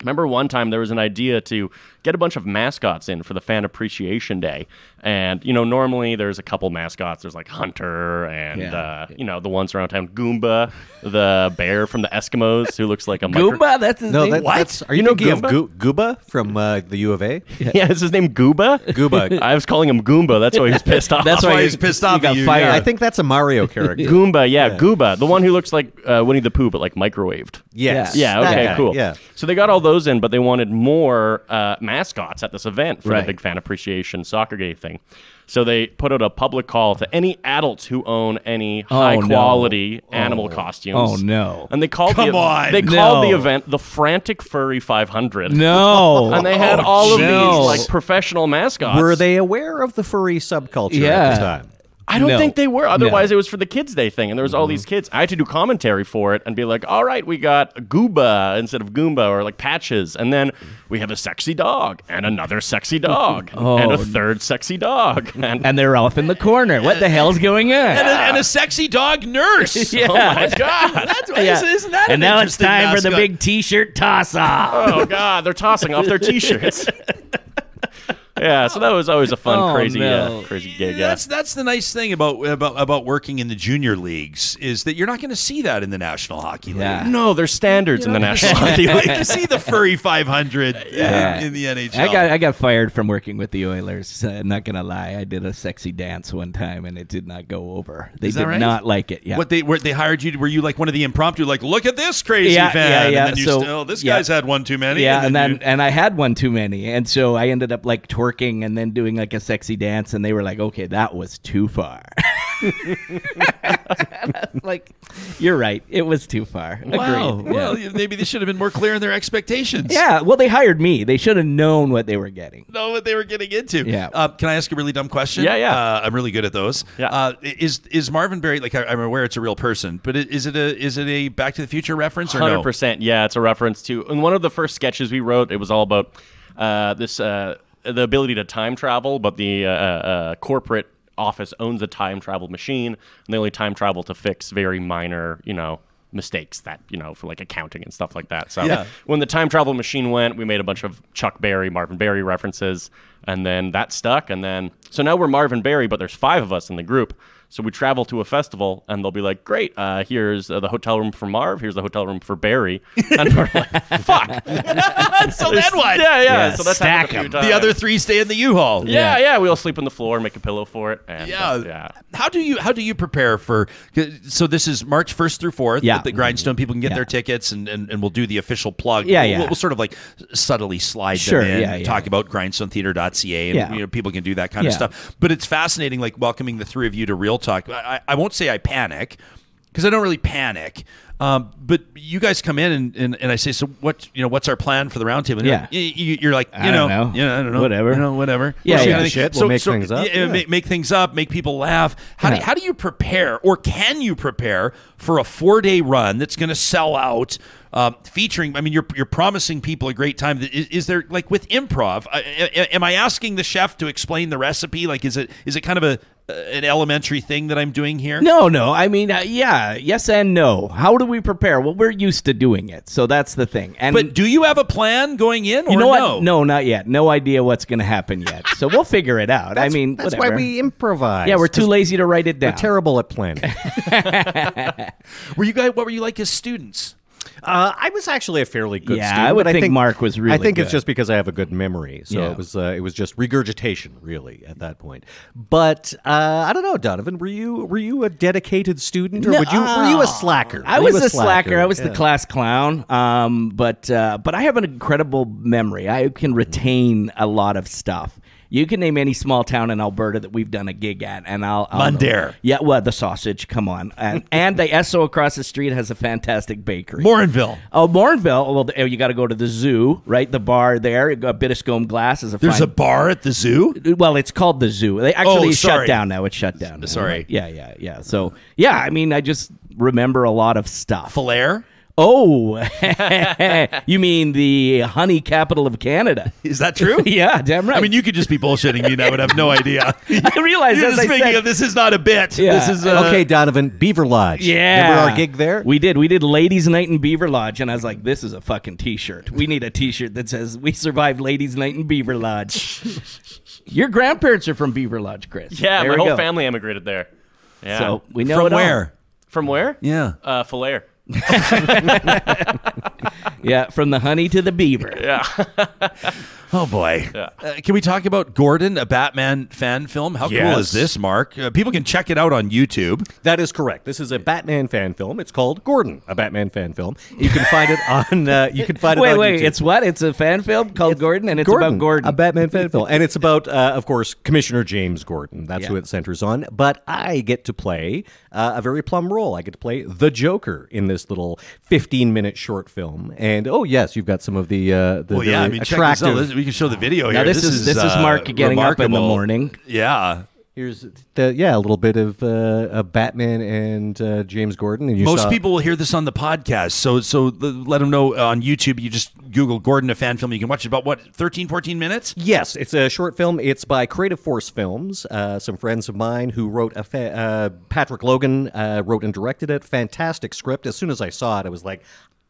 remember one time there was an idea to get a bunch of mascots in for the fan appreciation day and you know normally there's a couple mascots there's like hunter and Yeah. uh, you know the ones around town goomba the bear from the eskimos who looks like a micro- Goomba, that's his No, name. that, that's are you, You know thinking Goomba? of Goo- Gooba from uh, the U of A? yeah is his name gooba Gooba. i was calling him goomba that's why he was pissed off That's why he's you- pissed you off got fired. yeah. I think that's a Mario character. Goomba, yeah, Gooba, the one who looks like uh, Winnie the Pooh, but like microwaved. Yes. Yeah, okay, guy, cool. Yeah. So they got all those in, but they wanted more uh, mascots at this event for Right. the big fan appreciation soccer game thing. So they put out a public call to any adults who own any Oh, high no. quality oh. animal costumes. Oh, no. And they called Come the, on. They called the event the Frantic Furry 500. No. And they had oh, all of these like professional mascots. Were they aware of the furry subculture Yeah. at the time? I don't No. think they were. Otherwise, No. it was for the Kids Day thing, and there was all these mm-hmm. kids. I had to do commentary for it and be like, "All right, we got Gooba instead of Goomba, or like Patches, and then we have a sexy dog and another sexy dog oh. and a third sexy dog." And, and they're off in the corner. What the hell's going on? and, a, and a sexy dog nurse. Yeah. oh my god! That's Yeah. isn't, isn't that and an now it's interesting time for the big T-shirt toss-off. oh god, they're tossing off their T-shirts. Yeah, so that was always a fun, Oh, crazy, no. uh, crazy gig. Yeah. That's that's the nice thing about about about working in the junior leagues is that you're not going to see that in the National Hockey League. Yeah. No, there's standards in the National Hockey League. you see the furry 500 Yeah. in, in the NHL. I got I got fired from working with the Oilers. Uh, not gonna lie, I did a sexy dance one time and it did not go over. They Is that did right? not like it. Yeah. What they were they hired you? Were you like one of the impromptu? Like, look at this crazy Yeah, fan. yeah, yeah. And then you So, still, this yeah. guy's had one too many. yeah, and then you- and I had one too many, and so I ended up like twerking and then doing like a sexy dance, and they were like, "Okay, that was too far." like, you're right, it was too far. wow. Agreed. Well, yeah. maybe they should have been more clear in their expectations. yeah, well, they hired me. They should have known what they were getting. Know what they were getting into. Yeah. Uh, can I ask a really dumb question? Yeah, yeah. Uh, I'm really good at those. Yeah. Uh, is is Marvin Berry like I, I'm aware it's a real person, but is it a is it a Back to the Future reference or Hundred no? percent. Yeah, it's a reference to. In one of the first sketches we wrote, it was all about uh, this uh, the ability to time travel, but the uh, uh, corporate office owns a time travel machine, and they only time travel to fix very minor, you know. Mistakes that you know for like accounting and stuff like that. So Yeah. when the time travel machine went, we made a bunch of Chuck Berry, Marvin Berry references, and then that stuck. And then so now we're Marvin Berry, but there's five of us in the group. So we travel to a festival, and they'll be like, "Great, uh, here's uh, the hotel room for Marv. Here's the hotel room for Barry." And we're like, "Fuck." so then what? Yeah, yeah. Yeah, So that's stack happened a few 'em. times. The other three stay in the U-Haul. Yeah, yeah. We all sleep on the floor, and make a pillow for it. And, Yeah. uh, yeah. How do you how do you prepare for? So this is March first through fourth. Yeah. the Grindstone people can get Yeah. their tickets, and, and, and we'll do the official plug. Yeah, We'll, yeah. We'll, sort of like subtly slide Sure, them in, yeah, yeah. talk about grindstonetheater.ca, and Yeah. you know people can do that kind of stuff. But it's fascinating, like welcoming the three of you to Real Talk. I, I won't say I panic because I don't really panic. Um, but you guys come in and, and, and I say, so what? You know, what's our plan for the roundtable? Yeah. you're, you, you're like, you I know, don't know. yeah, I don't know, Whatever. you know, whatever. Yeah, Well, yeah. Shit, we'll make things up. Yeah, Yeah. Make, make things up, make people laugh. How do how do you prepare, or can you prepare for a four day run that's going to sell out? Um, featuring, I mean, you're you're promising people a great time. Is, is there like with improv? Am I asking the chef to explain the recipe? Like, is it is it kind of a an elementary thing that I'm doing here? No, no. I mean, uh, yeah, yes and no. How do we prepare? Well, we're used to doing it, so that's the thing. And But do you have a plan going in? Or you know no? what? No, not yet. No idea what's going to happen yet. So we'll figure it out. I mean, That's whatever. why we improvise. Yeah, we're too lazy to write it down. We're down. terrible at planning. Were you guys? What were you like as students? Uh, I was actually a fairly good Yeah, student. I would but think Mark was really I think it's just because I have a good memory, so Yeah. it was uh, it was just regurgitation, really, at that point. But uh, I don't know, Donovan. Were you were you a dedicated student, or No, would you were you a slacker? I Were you was a slacker. I was Yeah. the class clown. Um, but uh, but I have an incredible memory. I can retain a lot of stuff. You can name any small town in Alberta that we've done a gig at, and I'll, I'll. Mundare. Yeah, well, the sausage. Come on, and and the Esso across the street has a fantastic bakery. Morinville. Oh, Morinville. Well, th- oh, you got to go to the zoo, right? The bar there. You got Bittiscombe Glass is a. There's fine, a bar at the zoo. well, it's called the zoo. They oh, actually Oh, shut down now. It's shut down. now. Sorry. Yeah, yeah, yeah. So yeah, I mean, I just remember a lot of stuff. Falher. Oh, you mean the honey capital of Canada? Is that true? yeah, damn right. I mean, you could just be bullshitting me, and I would have no idea. I realize You're as just I thinking said, of this is not a bit. Yeah. This is uh, okay, Donovan, Beaverlodge. Yeah. Remember our gig there? We did. We did Ladies Night in Beaverlodge, and I was like, "This is a fucking t-shirt. We need a t-shirt that says we survived Ladies Night in Beaverlodge." Your grandparents are from Beaverlodge, Chris. Yeah, There my whole go. family emigrated there. Yeah. So we know From it all. where? From where? Yeah. Uh, Falher. Yeah, from the honey to the beaver. Yeah. Oh boy! Uh, can we talk about Gordon, a Batman fan film? How cool is this, Mark? Uh, people can check it out on YouTube. That is correct. This is a Batman fan film. It's called Gordon, a Batman fan film. You can find it on. Uh, you can find it. Wait, on wait. YouTube. It's what? It's a fan film called Gordon, and it's about Gordon. a Batman fan film, and it's about, uh, of course, Commissioner James Gordon. That's Yeah. who it centers on. But I get to play uh, a very plum role. I get to play the Joker in this little 15-minute short film. And oh yes, you've got some of the uh, the Well, yeah, I mean, check this out. attractive. This- we can show the video here. Now, here. this is- this is uh, Mark getting up in the morning. Yeah. Here's the, yeah, a little bit of uh, a Batman and uh, James Gordon. And you Most saw- people will hear this on the podcast, so so l- let them know on YouTube. You just Google Gordon a fan film. You can watch it about what 13, 14 minutes. Yes, it's a short film. It's by Creative Force Films. Uh, some friends of mine who wrote a fa- uh, Patrick Logan uh, wrote and directed it. Fantastic script. As soon as I saw it, I was like.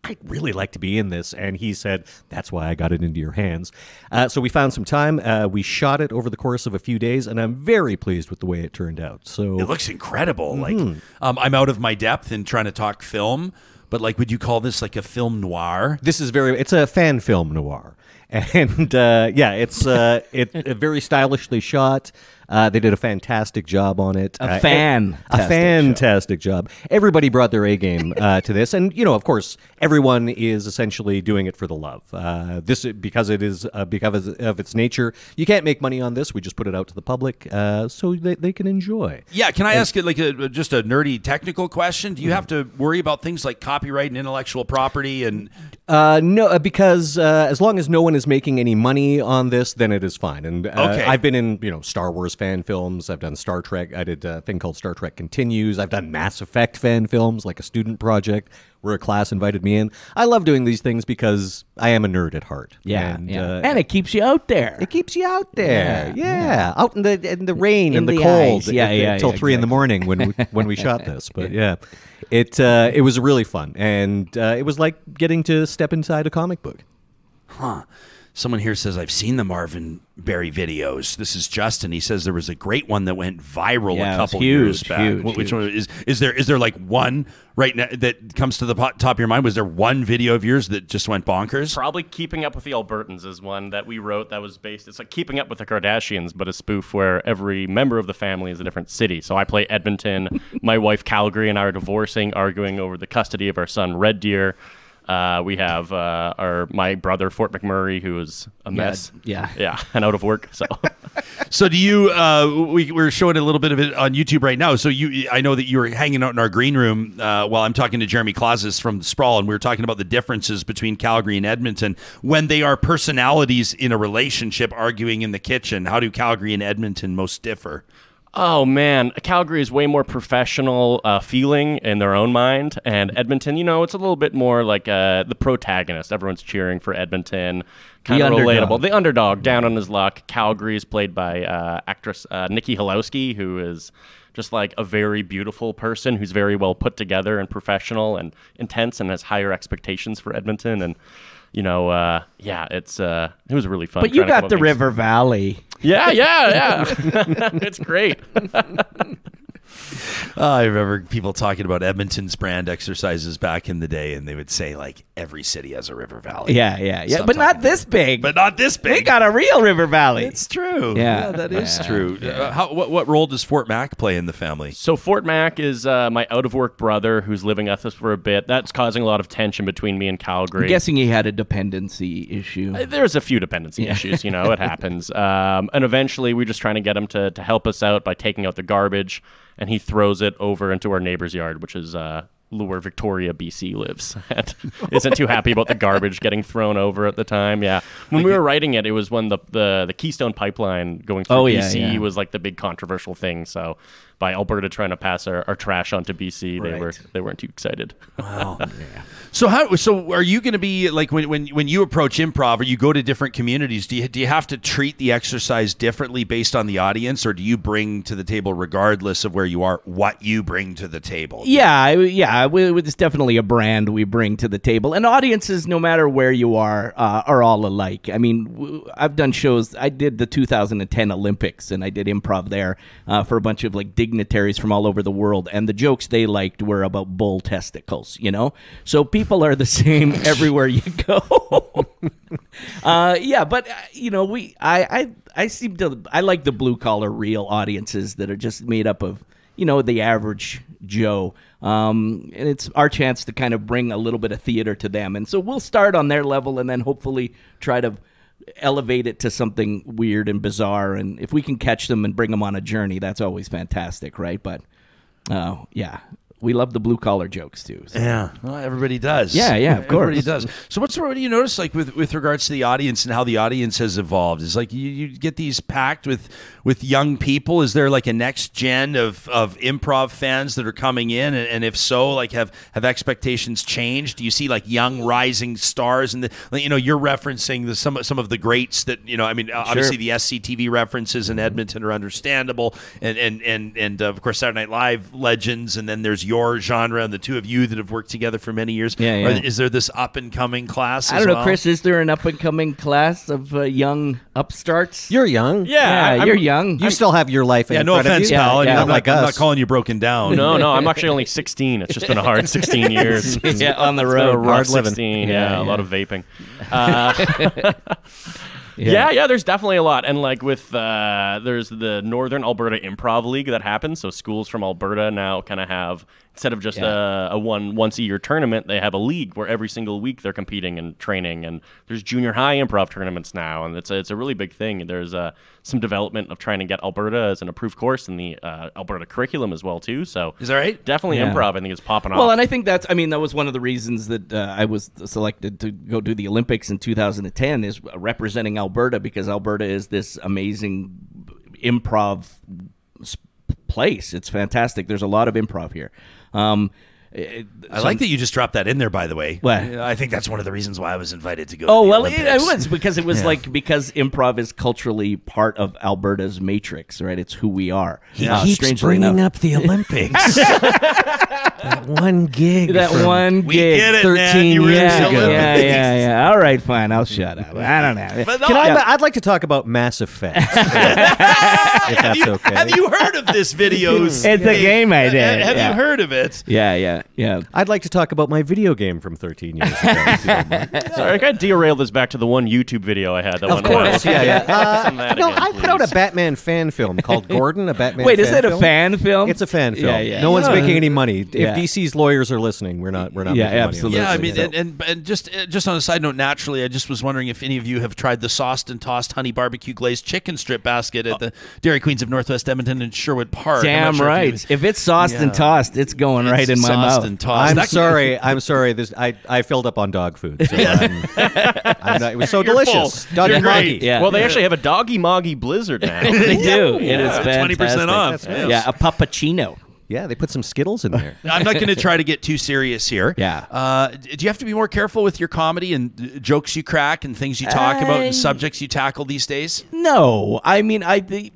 I'd really like to be in this. And he said, That's why I got it into your hands. Uh, so we found some time. Uh, we shot it over the course of a few days, and I'm very pleased with the way it turned out. So It looks incredible. Like Mm-hmm. um, I'm out of my depth in trying to talk film, but like, would you call this like a film noir? This is very. It's a fan film noir, and uh, yeah, it's uh, it, it very stylishly shot. Uh, they did a fantastic job on it. A Uh, fan- a fantastic job. Everybody brought their A game uh, to this, and you know, of course, everyone is essentially doing it for the love. Uh, this because it is uh, because of its nature. You can't make money on this. We just put it out to the public uh, so they, they can enjoy. Yeah, can I ask it like a, just a nerdy technical question? Do you have to worry about things like copyright and intellectual property and Uh, no, uh, because uh, as long as no one is making any money on this, then it is fine. And uh, Okay. I've been in you know Star Wars fan films. I've done Star Trek. I did a thing called Star Trek Continues. I've done Mass Effect fan films, like a student project where a class invited me in. I love doing these things because I am a nerd at heart. Yeah, and, yeah. uh, and it keeps you out there. it keeps you out there, yeah, out in the in the rain In and the, the cold, ice. Yeah, yeah, until yeah, three in the morning when we, when we shot this. But yeah, it uh, it was really fun, and uh, it was like getting to step inside a comic book. Someone here says I've seen the Marvin Berry videos. This is Justin. He says there was a great one that went viral Yeah, a couple huge, years back. huge, Wh- Which huge. one is is there? Is there like one right now that comes to the po- top of your mind? Was there one video of yours that just went bonkers? Probably Keeping Up with the Albertans is one that we wrote that was based. It's like Keeping Up with the Kardashians, but a spoof where every member of the family is a different city. So I play Edmonton. my wife Calgary and I are divorcing, arguing over the custody of our son Red Deer. Uh, we have uh, our my brother Fort McMurray, who is a mess. yeah. yeah, and out of work. So So do you? Uh, we we're showing a little bit of it on YouTube right now. So you, I know that you were hanging out in our green room uh, while I'm talking to Jeremy Klaszus from Sprawl, and we were talking about the differences between Calgary and Edmonton when they are personalities in a relationship arguing in the kitchen. How do Calgary and Edmonton most differ? Oh man, Calgary is way more professional uh, feeling in their own mind, and Edmonton, you know, it's a little bit more like uh, the protagonist. Everyone's cheering for Edmonton, kind of underdog. relatable. The underdog, down on his luck. Calgary is played by uh, actress uh, Nikki Halowski, who is just like a very beautiful person who's very well put together and professional and intense, and has higher expectations for Edmonton. And you know, uh, yeah, it's uh, it was really fun. But you trying to come got the River Valley. Yeah, yeah, yeah. it's great. I remember people talking about Edmonton's brand exercises back in the day, and they would say like every city has a river valley. Yeah, yeah, yeah. Stop but not talking this big. but not this big. they got a real River Valley. It's true. Yeah. that is Yeah. true. Uh, how, what what role does Fort Mac play in the family? So Fort Mac is uh, my out of work brother who's living with us for a bit. That's causing a lot of tension between me and Calgary. I'm guessing he had a dependency issue. Uh, There's a few dependency issues, you know, it happens. Um, and eventually, we're just trying to get him to, to help us out by taking out the garbage, and he throws it over into our neighbor's yard, which is uh, where Victoria, BC lives. and isn't too happy about the garbage getting thrown over at the time. Yeah. When we were writing it, it was when the, the, the Keystone Pipeline going through Oh, yeah, BC yeah. was like the big controversial thing. So by Alberta trying to pass our, our trash on to BC. They Right. were they weren't too excited. So how? So are you going to be like when when when you approach improv or you go to different communities? Do you do you have to treat the exercise differently based on the audience, or do you bring to the table, regardless of where you are, what you bring to the table? Yeah, yeah, we, we- it's definitely a brand we bring to the table, and audiences, no matter where you are, uh, are all alike. I mean, I've done shows. I did the 2010 Olympics, and I did improv there uh, for a bunch of like dignitaries from all over the world, and the jokes they liked were about bull testicles. You know, so people are the same everywhere you go. uh, yeah, but uh, you know, we I, I I seem to I like the blue collar real audiences that are just made up of you know the average Joe. Um, and it's our chance to kind of bring a little bit of theater to them, and so we'll start on their level, and then hopefully try to elevate it to something weird and bizarre. And if we can catch them and bring them on a journey, that's always fantastic, right? But uh, yeah, we love the blue collar jokes too. so. Yeah, well, everybody does. Yeah, yeah, of course, everybody does. So, what's what do you notice like with with regards to the audience and how the audience has evolved? Is like you, you get these packed with with young people. Is there like a next gen of of improv fans that are coming in, and, and if so, like have have expectations changed? Do you see like young rising stars and the you know you're referencing the some some of the greats that you know. I mean, obviously the SCTV references in Edmonton are understandable, and and and and uh, of course Saturday Night Live legends, and then there's your genre and the two of you that have worked together for many years. Yeah, yeah. Are- is there this up and coming class? I as don't know, well? Chris. Is there an up and coming class of uh, young upstarts? You're young. yeah, I- I'm- you're young. You still have your life Yeah, in no front of offense, you. pal. and Yeah, I'm, yeah. not, like I'm not calling you broken down. No, no, I'm actually only 16. It's just been a hard 16 years. yeah, on the It's been a road. Hard 16. Yeah, Yeah, a lot of vaping. Uh, yeah. yeah, There's definitely a lot, and like with uh, there's the Northern Alberta Improv League that happens. So schools from Alberta now kind of have instead of just a, a one once a year tournament, they have a league where every single week they're competing and training. And there's junior high improv tournaments now, and it's a, it's a really big thing. There's uh, some development of trying to get Alberta as an approved course in the uh, Alberta curriculum as well too. So Is that right? Definitely Yeah. improv. I think it's popping off. Well, and I think that's, I mean, that was one of the reasons that uh, I was selected to go do the Olympics in 2010 is representing Alberta because Alberta is this amazing improv place. It's fantastic. There's a lot of improv here. Um, it- I like that you just dropped that in there. By the way, What? I think that's one of the reasons why I was invited to go. Oh to the well, it, it was because it was Yeah. like because improv is culturally part of Alberta's matrix, right? It's who we are. He Uh, keeps bringing enough. up the Olympics. that one gig. that from- one We gig. get it, 13 man. You were years ago. yeah, yeah, yeah. All right, fine. I'll shut up. I don't know. But no, Can I, Yeah. I'd like to talk about Mass Effect. if that's you, okay. Have you heard of this videos? It's a game I did, Have yeah. you heard of it? Yeah, yeah, yeah. I'd like to talk about my video game from 13 years ago. if you don't mind. Sorry, I gotta derail this back to the one YouTube video I had. That Of one course, yeah, yeah. Uh, Some of no, again, I put out a. Batman fan film called Gordon, a Batman. Wait, is fan that a film. fan film? It's a fan film. Yeah, yeah. No one's making any money. If Yeah. DC's lawyers are listening, we're not. We're not. Yeah, making money absolutely. Yeah, I mean, so. and, and and just uh, just on a side note, naturally, I just was wondering if any of you have tried the sauced and tossed honey barbecue glazed chicken strip basket at the Dairy Queens of Northwest Edmonton and Sherwood Park. Damn sure if right. you- If it's sauced and tossed, it's going right in my mouth. and tossed. I'm That- sorry. I'm sorry. This I, I filled up on dog food. So I'm, I'm not, it was so You're delicious. full. Doggy You're Moggy. Yeah. Well, they actually have a doggy moggy blizzard now. they do. It is Yeah, fantastic. 20% off. Yeah, a puppuccino. Yeah, they put some Skittles in there. I'm not going to try to get too serious here. Yeah. Uh, do you have to be more careful with your comedy and uh, jokes you crack and things you talk about and subjects you tackle these days? No, I mean I. The,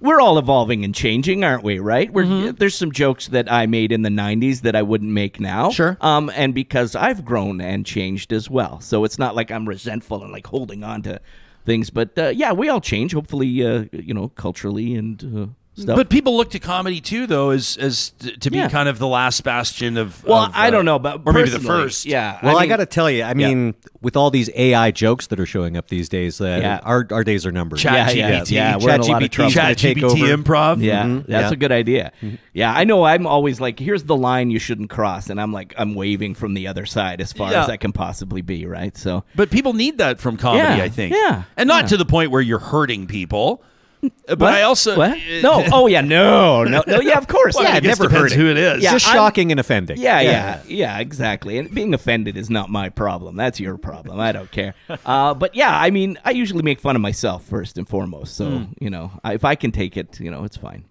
we're all evolving and changing, aren't we? Right? We're, Mm-hmm. There's some jokes that I made in the '90s that I wouldn't make now. Sure. Um, and because I've grown and changed as well, so it's not like I'm resentful and like holding on to things. But uh, yeah, we all change. Hopefully, uh, you know, culturally and uh, stuff. But people look to comedy too, though, as as to be Yeah. kind of the last bastion of. well, of, I uh, don't know, but or maybe the first. Yeah. Well, I, mean, got to tell you, I mean, with all these AI jokes that are showing up these days, uh, Yeah. our our days are numbered. Chat Yeah, yeah, GPT. yeah, we're in a ChatGPT Chat GPT improv. Yeah, Mhm. that's Yeah. a good idea. Yeah, I know. I'm always like, here's the line you shouldn't cross, and I'm like, I'm waving from the other side as far Yeah. as I can possibly be. Right. So But people need that from comedy, Yeah, I think. yeah, And not yeah. to the point where you're hurting people. But What? I also what? No. Oh yeah. No. No. No. Yeah. Of course. Well, yeah. I guess never heard who it is. Yeah. Just I'm- shocking and offending. Yeah, yeah, yeah, exactly. And being offended is not my problem. That's your problem. I don't care. Uh, but yeah, I mean, I usually make fun of myself first and foremost. So Hmm. you know, I, if I can take it, you know, it's fine.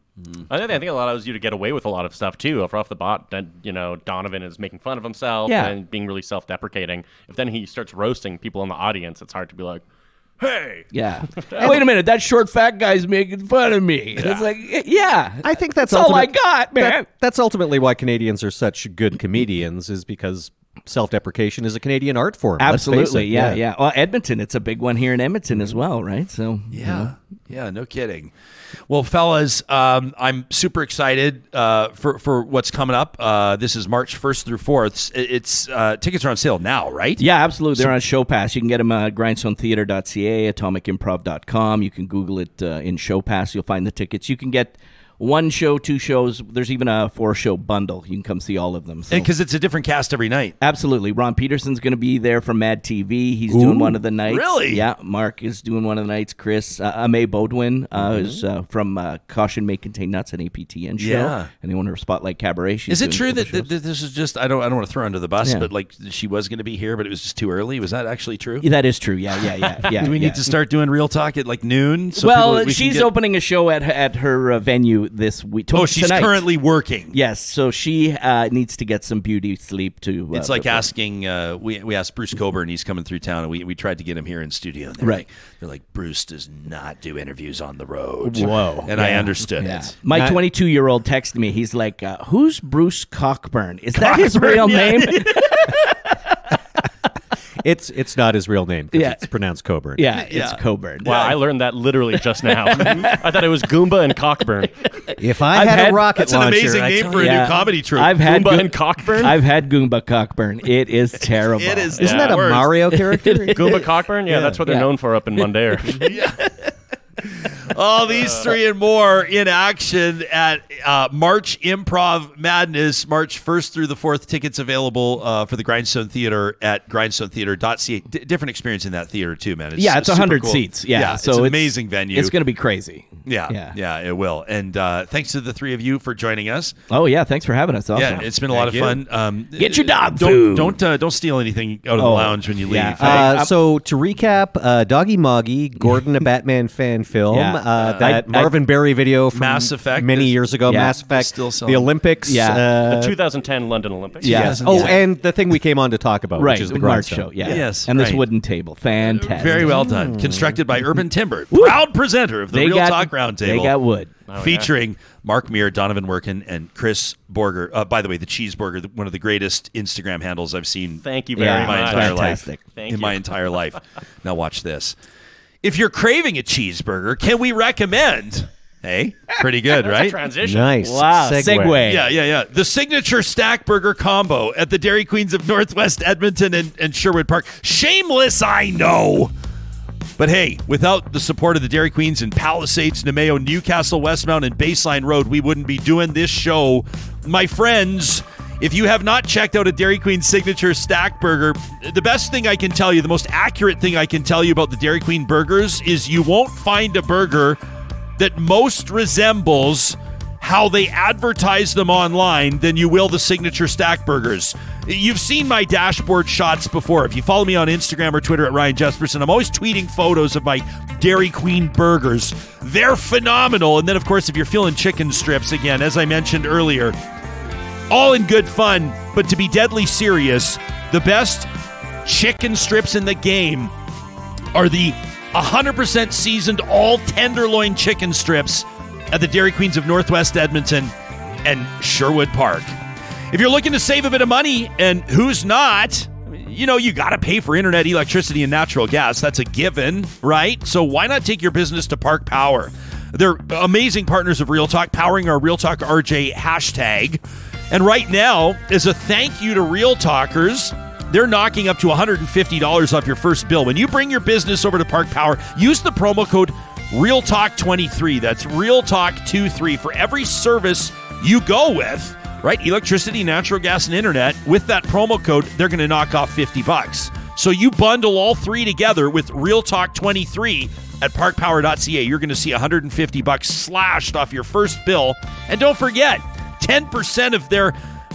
I think, I think it allows you to get away with a lot of stuff too. If off the bot, then you know Donovan is making fun of himself Yeah. and being really self-deprecating. If then he starts roasting people in the audience, it's hard to be like, "Hey, Yeah. Wait a minute, that short fat guy's making fun of me. It's like, yeah. I think that's, all I got, man. that- that's ultimately why Canadians are such good comedians, is because self-deprecation is a Canadian art form. Absolutely, it. yeah, yeah. Well, Edmonton, it's a big one here in Edmonton as well, right? So Yeah, yeah, no kidding. Well, fellas, um, I'm super excited uh, for for what's coming up. Uh, this is March first through fourth. It's uh, tickets are on sale now, right? Yeah, absolutely. They're on Showpass. You can get them at grindstonetheater.ca, atomicimprov.com. You can Google it uh, in Showpass. You'll find the tickets. You can get one show, two shows. There's even a four show bundle. You can come see all of them. So. because it's a different cast every night. Absolutely. Ron Pederson's going to be there from Mad TV. He's doing one of the nights. really? Yeah. Mark is doing one of the nights. Chris, uh, Ame Bodwin uh, Mm-hmm. is uh, from uh, Caution May Contain Nuts, an APTN show. Yeah. And want her Spotlight Cabaret. Is it true that, this is just I don't I don't want to throw her under the bus, Yeah. but like she was going to be here, but it was just too early. Was that actually true? Yeah, that is true. Yeah, yeah, yeah. yeah Do we yeah. need to start doing real talk at like noon? So well, we she's get- opening a show at at her uh, venue this week. Oh, she's tonight. currently working. Yes, so she uh, needs to get some beauty sleep to. Uh, It's like before- asking. Uh, we we asked Bruce Cockburn. He's coming through town, and we, we tried to get him here in studio. And they're Right. Like, they're like Bruce does not do interviews on the road. Whoa. And I understood Yeah. it. My 22 year old texted me. He's like, uh, "Who's Bruce Cockburn? Is that his real name?" It's it's not his real name. 'cause Yeah. it's pronounced Coburn. yeah, it's Yeah. Coburn. wow, I learned that literally just now. I thought it was Goomba and Cockburn. If I I've had, had- a rocket That's an launcher, amazing I name tell for a you- new Yeah. comedy troupe. I've had Goomba Go- and Cockburn. I've had Goomba Cockburn. It is terrible. It is. Isn't Yeah. that a Worse. Mario character? Goomba Cockburn. Yeah, that's what they're Yeah. known for up in Mundare. All these three and more in action at uh, March Improv Madness, March 1st through the 4th. Tickets available uh, for the Grindstone Theater at grindstonetheater.ca. D- different experience in that theater, too, man. It's Yeah, it's super 100 cool. seats. Yeah, it's so an amazing venue. It's going to be crazy. Yeah, yeah. yeah, it will. And uh, thanks to the three of you for joining us. Oh yeah, thanks for having us. Awesome. Yeah, it's been a lot of fun. Um, Get your dog don't, food. Don't uh, don't steal anything out of the Oh, lounge when you leave. yeah. Hey, Uh, so to recap, uh, Doggy Moggy, Gordon, a Batman fan film, Yeah. uh, that I- I- Marvin Berry video from Mass Effect many is- years ago, Yeah. Mass Effect, Still selling. the Olympics, Yeah. uh, the 2010 London Olympics. Yeah. Yes. oh, Yeah. and the thing we came on to talk about, right. which is the March grindstone. show. Yeah. Yes, And this right. wooden table, fantastic. Very well done. Constructed by Urban Timber, proud presenter of the They Real got Talk Roundtable. They got wood. featuring Mark Meer, Donovan Workun, and Chris Borger. Uh, by the way, the Cheeseburger, one of the greatest Instagram handles I've seen Thank you very Yeah, in my much. entire Fantastic. life. Thank in you. my entire life. Now watch this. If you're craving a cheeseburger, can we recommend? Hey, pretty good, right? Transition. Nice. Wow. Segue. Segue. Yeah, yeah, yeah. The signature stack burger combo at the Dairy Queens of Northwest Edmonton and, and Sherwood Park. Shameless, I know. But hey, without the support of the Dairy Queens in Palisades, Namao, Newcastle, Westmount, and Baseline Road, we wouldn't be doing this show. My friends, if you have not checked out a Dairy Queen signature stack burger, the best thing I can tell you, the most accurate thing I can tell you about the Dairy Queen burgers is you won't find a burger that most resembles how they advertise them online than you will the signature stack burgers. You've seen my dashboard shots before. If you follow me on Instagram or Twitter at Ryan Jespersen, I'm always tweeting photos of my Dairy Queen burgers. They're phenomenal. And then, of course, if you're feeling chicken strips, again, as I mentioned earlier, all in good fun, but to be deadly serious, the best chicken strips in the game are the 100% seasoned all tenderloin chicken strips at the Dairy Queens of Northwest Edmonton and Sherwood Park. If you're looking to save a bit of money, and who's not, you know, you got to pay for internet, electricity, and natural gas. That's a given, right? So why not take your business to Park Power? They're amazing partners of Real Talk, powering our Real Talk RJ hashtag. And right now, as a thank you to Real Talkers, they're knocking up to $150 off your first bill. When you bring your business over to Park Power, use the promo code RealTalk23. That's Real RealTalk23 for every service you go with, right? Electricity, natural gas, and internet. With that promo code, they're going to knock off 50 bucks. So you bundle all three together with Real Talk 23 at parkpower.ca. You're going to see 150 bucks slashed off your first bill. And don't forget, 10% of their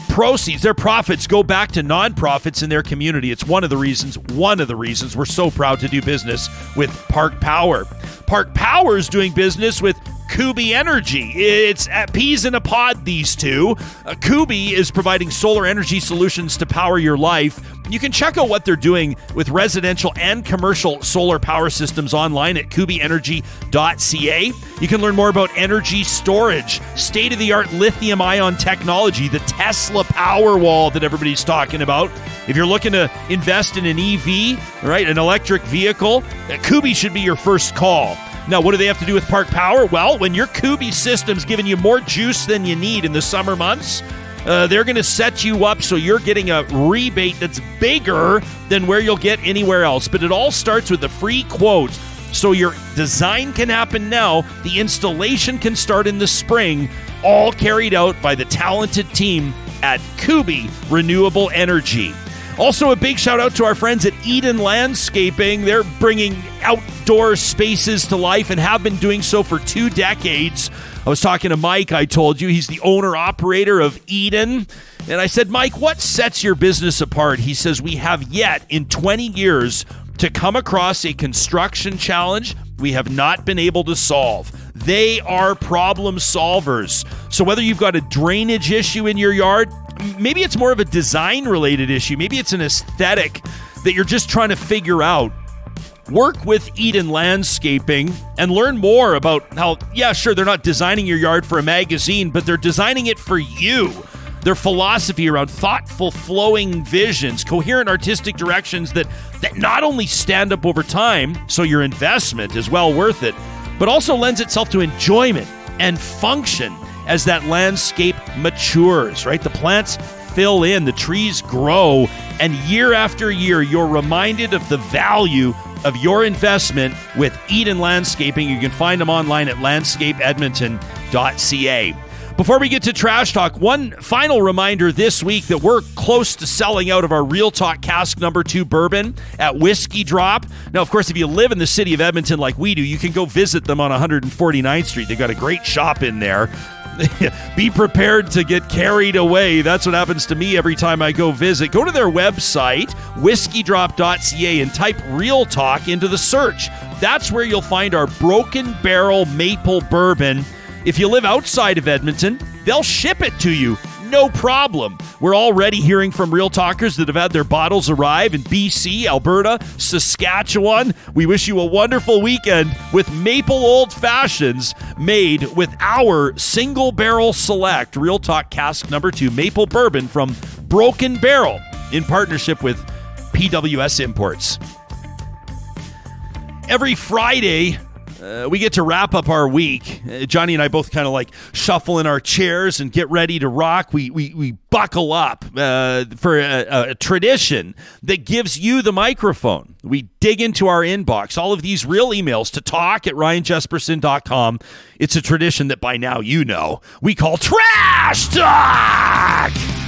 proceeds, their profits go back to nonprofits in their community. It's one of the reasons, one of the reasons we're so proud to do business with Park Power. Park Power's doing business with Kuby Energy. It's at peas in a pod, these two. Uh, Kuby is providing solar energy solutions to power your life. You can check out what they're doing with residential and commercial solar power systems online at kubyenergy.ca. You can learn more about energy storage, state of the art lithium ion technology, the Tesla Powerwall that everybody's talking about. If you're looking to invest in an EV, right, an electric vehicle, uh, Kuby should be your first call. Now, what do they have to do with Park Power? Well, when your Kuby system's giving you more juice than you need in the summer months, uh, they're going to set you up so you're getting a rebate that's bigger than where you'll get anywhere else. But it all starts with a free quote. So your design can happen now, the installation can start in the spring, all carried out by the talented team at Kuby Renewable Energy. Also, a big shout out to our friends at Eden Landscaping. They're bringing outdoor spaces to life and have been doing so for two decades. I was talking to Mike, I told you, he's the owner operator of Eden. And I said, Mike, what sets your business apart? He says, We have yet in 20 years to come across a construction challenge we have not been able to solve. They are problem solvers. So, whether you've got a drainage issue in your yard, maybe it's more of a design related issue, maybe it's an aesthetic that you're just trying to figure out. Work with Eden Landscaping and learn more about how, yeah, sure, they're not designing your yard for a magazine, but they're designing it for you. Their philosophy around thoughtful, flowing visions, coherent artistic directions that, that not only stand up over time, so your investment is well worth it, but also lends itself to enjoyment and function as that landscape matures, right? The plants fill in, the trees grow, and year after year, you're reminded of the value of your investment with Eden Landscaping. You can find them online at landscapeedmonton.ca. Before we get to trash talk, one final reminder this week that we're close to selling out of our Real Talk cask number two bourbon at Whiskey Drop. Now, of course, if you live in the city of Edmonton like we do, you can go visit them on 149th Street. They've got a great shop in there. Be prepared to get carried away. That's what happens to me every time I go visit. Go to their website, whiskeydrop.ca, and type Real Talk into the search. That's where you'll find our Broken Barrel Maple Bourbon. If you live outside of Edmonton, they'll ship it to you. No problem. We're already hearing from real talkers that have had their bottles arrive in BC, Alberta, Saskatchewan. We wish you a wonderful weekend with maple old fashions made with our single barrel select Real Talk cask number two maple bourbon from Broken Barrel in partnership with PWS Imports. Every Friday, uh, we get to wrap up our week. Uh, Johnny and I both kind of like shuffle in our chairs and get ready to rock. We we, we buckle up uh, for a, a tradition that gives you the microphone. We dig into our inbox, all of these real emails to talk at ryanjespersen.com. It's a tradition that by now you know we call Trash Talk!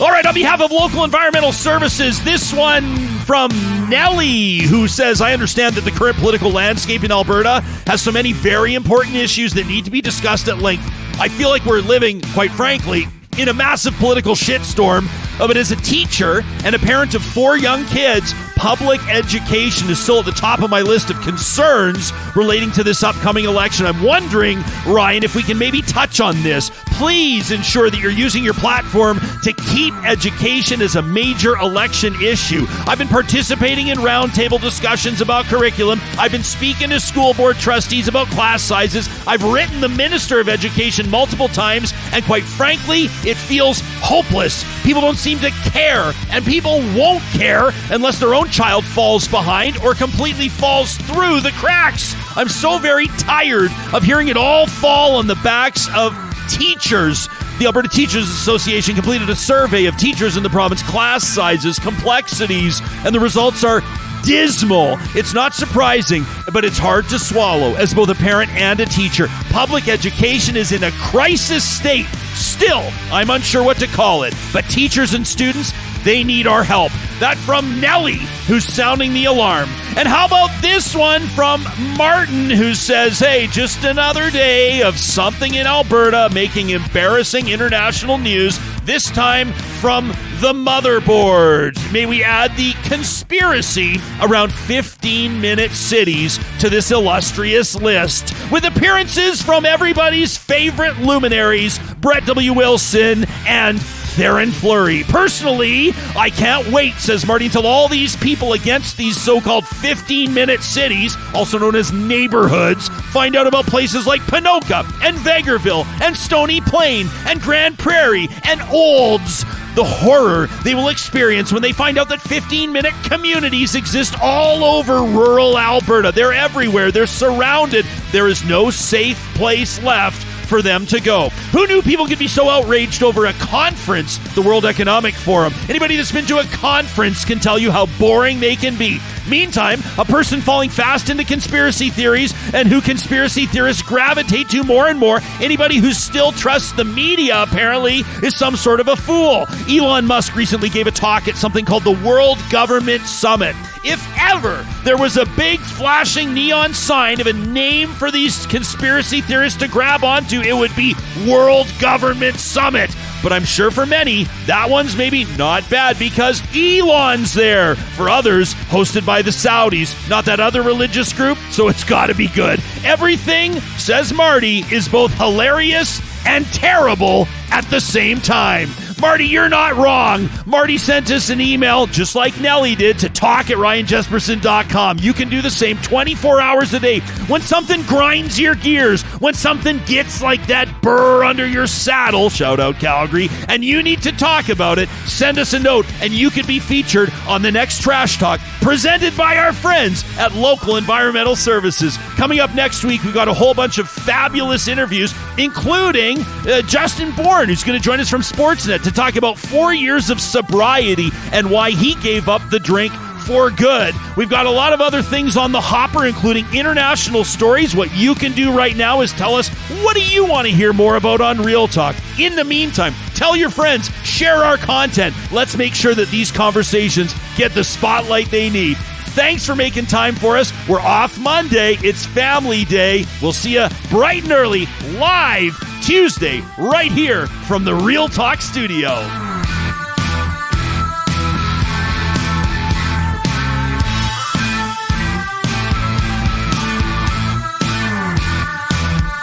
All right, on behalf of local environmental services, this one from Nellie, who says, I understand that the current political landscape in Alberta has so many very important issues that need to be discussed at length. I feel like we're living, quite frankly, in a massive political shitstorm. But as a teacher and a parent of four young kids, public education is still at the top of my list of concerns relating to this upcoming election. I'm wondering, Ryan, if we can maybe touch on this. Please ensure that you're using your platform to keep education as a major election issue. I've been participating in roundtable discussions about curriculum. I've been speaking to school board trustees about class sizes. I've written the Minister of Education multiple times, and quite frankly, it feels hopeless. People don't seem to care, and people won't care unless their own child falls behind or completely falls through the cracks. I'm so very tired of hearing it all fall on the backs of teachers. The Alberta Teachers Association completed a survey of teachers in the province, class sizes, complexities, and the results are dismal. It's not surprising, but it's hard to swallow as both a parent and a teacher. Public education is in a crisis state. Still, I'm unsure what to call it, but teachers and students, they need our help. That from Nellie, who's sounding the alarm. And how about this one from Martin, who says, Hey, just another day of something in Alberta making embarrassing international news, this time from the motherboard. May we add the conspiracy around 15 minute cities to this illustrious list, with appearances from everybody's favorite luminaries, Brett W. Wilson and Theoren Fleury. Personally, I can't wait, says Marty, until all these people against these so called 15 minute cities, also known as neighborhoods, find out about places like Ponoka and Vegreville and Stony Plain and Grande Prairie and Olds. The horror they will experience when they find out that 15 minute communities exist all over rural Alberta. They're everywhere, they're surrounded. There is no safe place left for them to go. Who knew people could be so outraged over a conference, the World Economic Forum? Anybody that's been to a conference can tell you how boring they can be. Meantime, a person falling fast into conspiracy theories and who conspiracy theorists gravitate to more and more, anybody who still trusts the media apparently is some sort of a fool. Elon Musk recently gave a talk at something called the World Government Summit. If ever there was a big flashing neon sign of a name for these conspiracy theorists to grab onto, it would be World Government Summit. But I'm sure for many, that one's maybe not bad because Elon's there. For others, hosted by the Saudis, not that other religious group, so it's gotta be good. Everything, says Marty, is both hilarious and terrible at the same time. Marty, you're not wrong. Marty sent us an email, just like Nellie did, to talk at ryanjespersen.com. You can do the same 24 hours a day. When something grinds your gears, when something gets like that burr under your saddle, shout out Calgary, and you need to talk about it, send us a note, and you could be featured on the next Trash Talk, presented by our friends at Local Environmental Services. Coming up next week, we've got a whole bunch of fabulous interviews, including uh, Justin Bourne, who's going to join us from Sportsnet to talk about four years of sobriety and why he gave up the drink for good. We've got a lot of other things on the hopper, including international stories. What you can do right now is tell us what do you want to hear more about on Real Talk. In the meantime, tell your friends, share our content. Let's make sure that these conversations get the spotlight they need. Thanks for making time for us. We're off Monday. It's Family Day. We'll see you bright and early, live Tuesday, right here from the Real Talk Studio.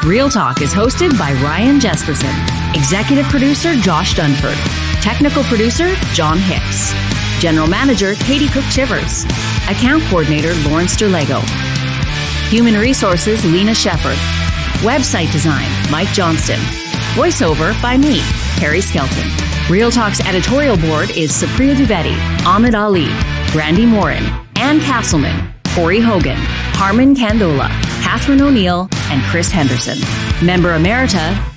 Real Talk is hosted by Ryan Jespersen, executive producer Josh Dunford, technical producer John Hicks, general manager Katie Cook Chivers, account coordinator Lawrence Derlego, human resources Lena Shepard, website design Mike Johnston, voiceover by me, Harry Skelton. Real Talk's editorial board is Supriya Dwivedi, Ahmed Ali, Brandi Morin, Ann Castleman, Corey Hogan, Harman Kandola, Catherine O'Neill, and Chris Henderson. Member Emerita,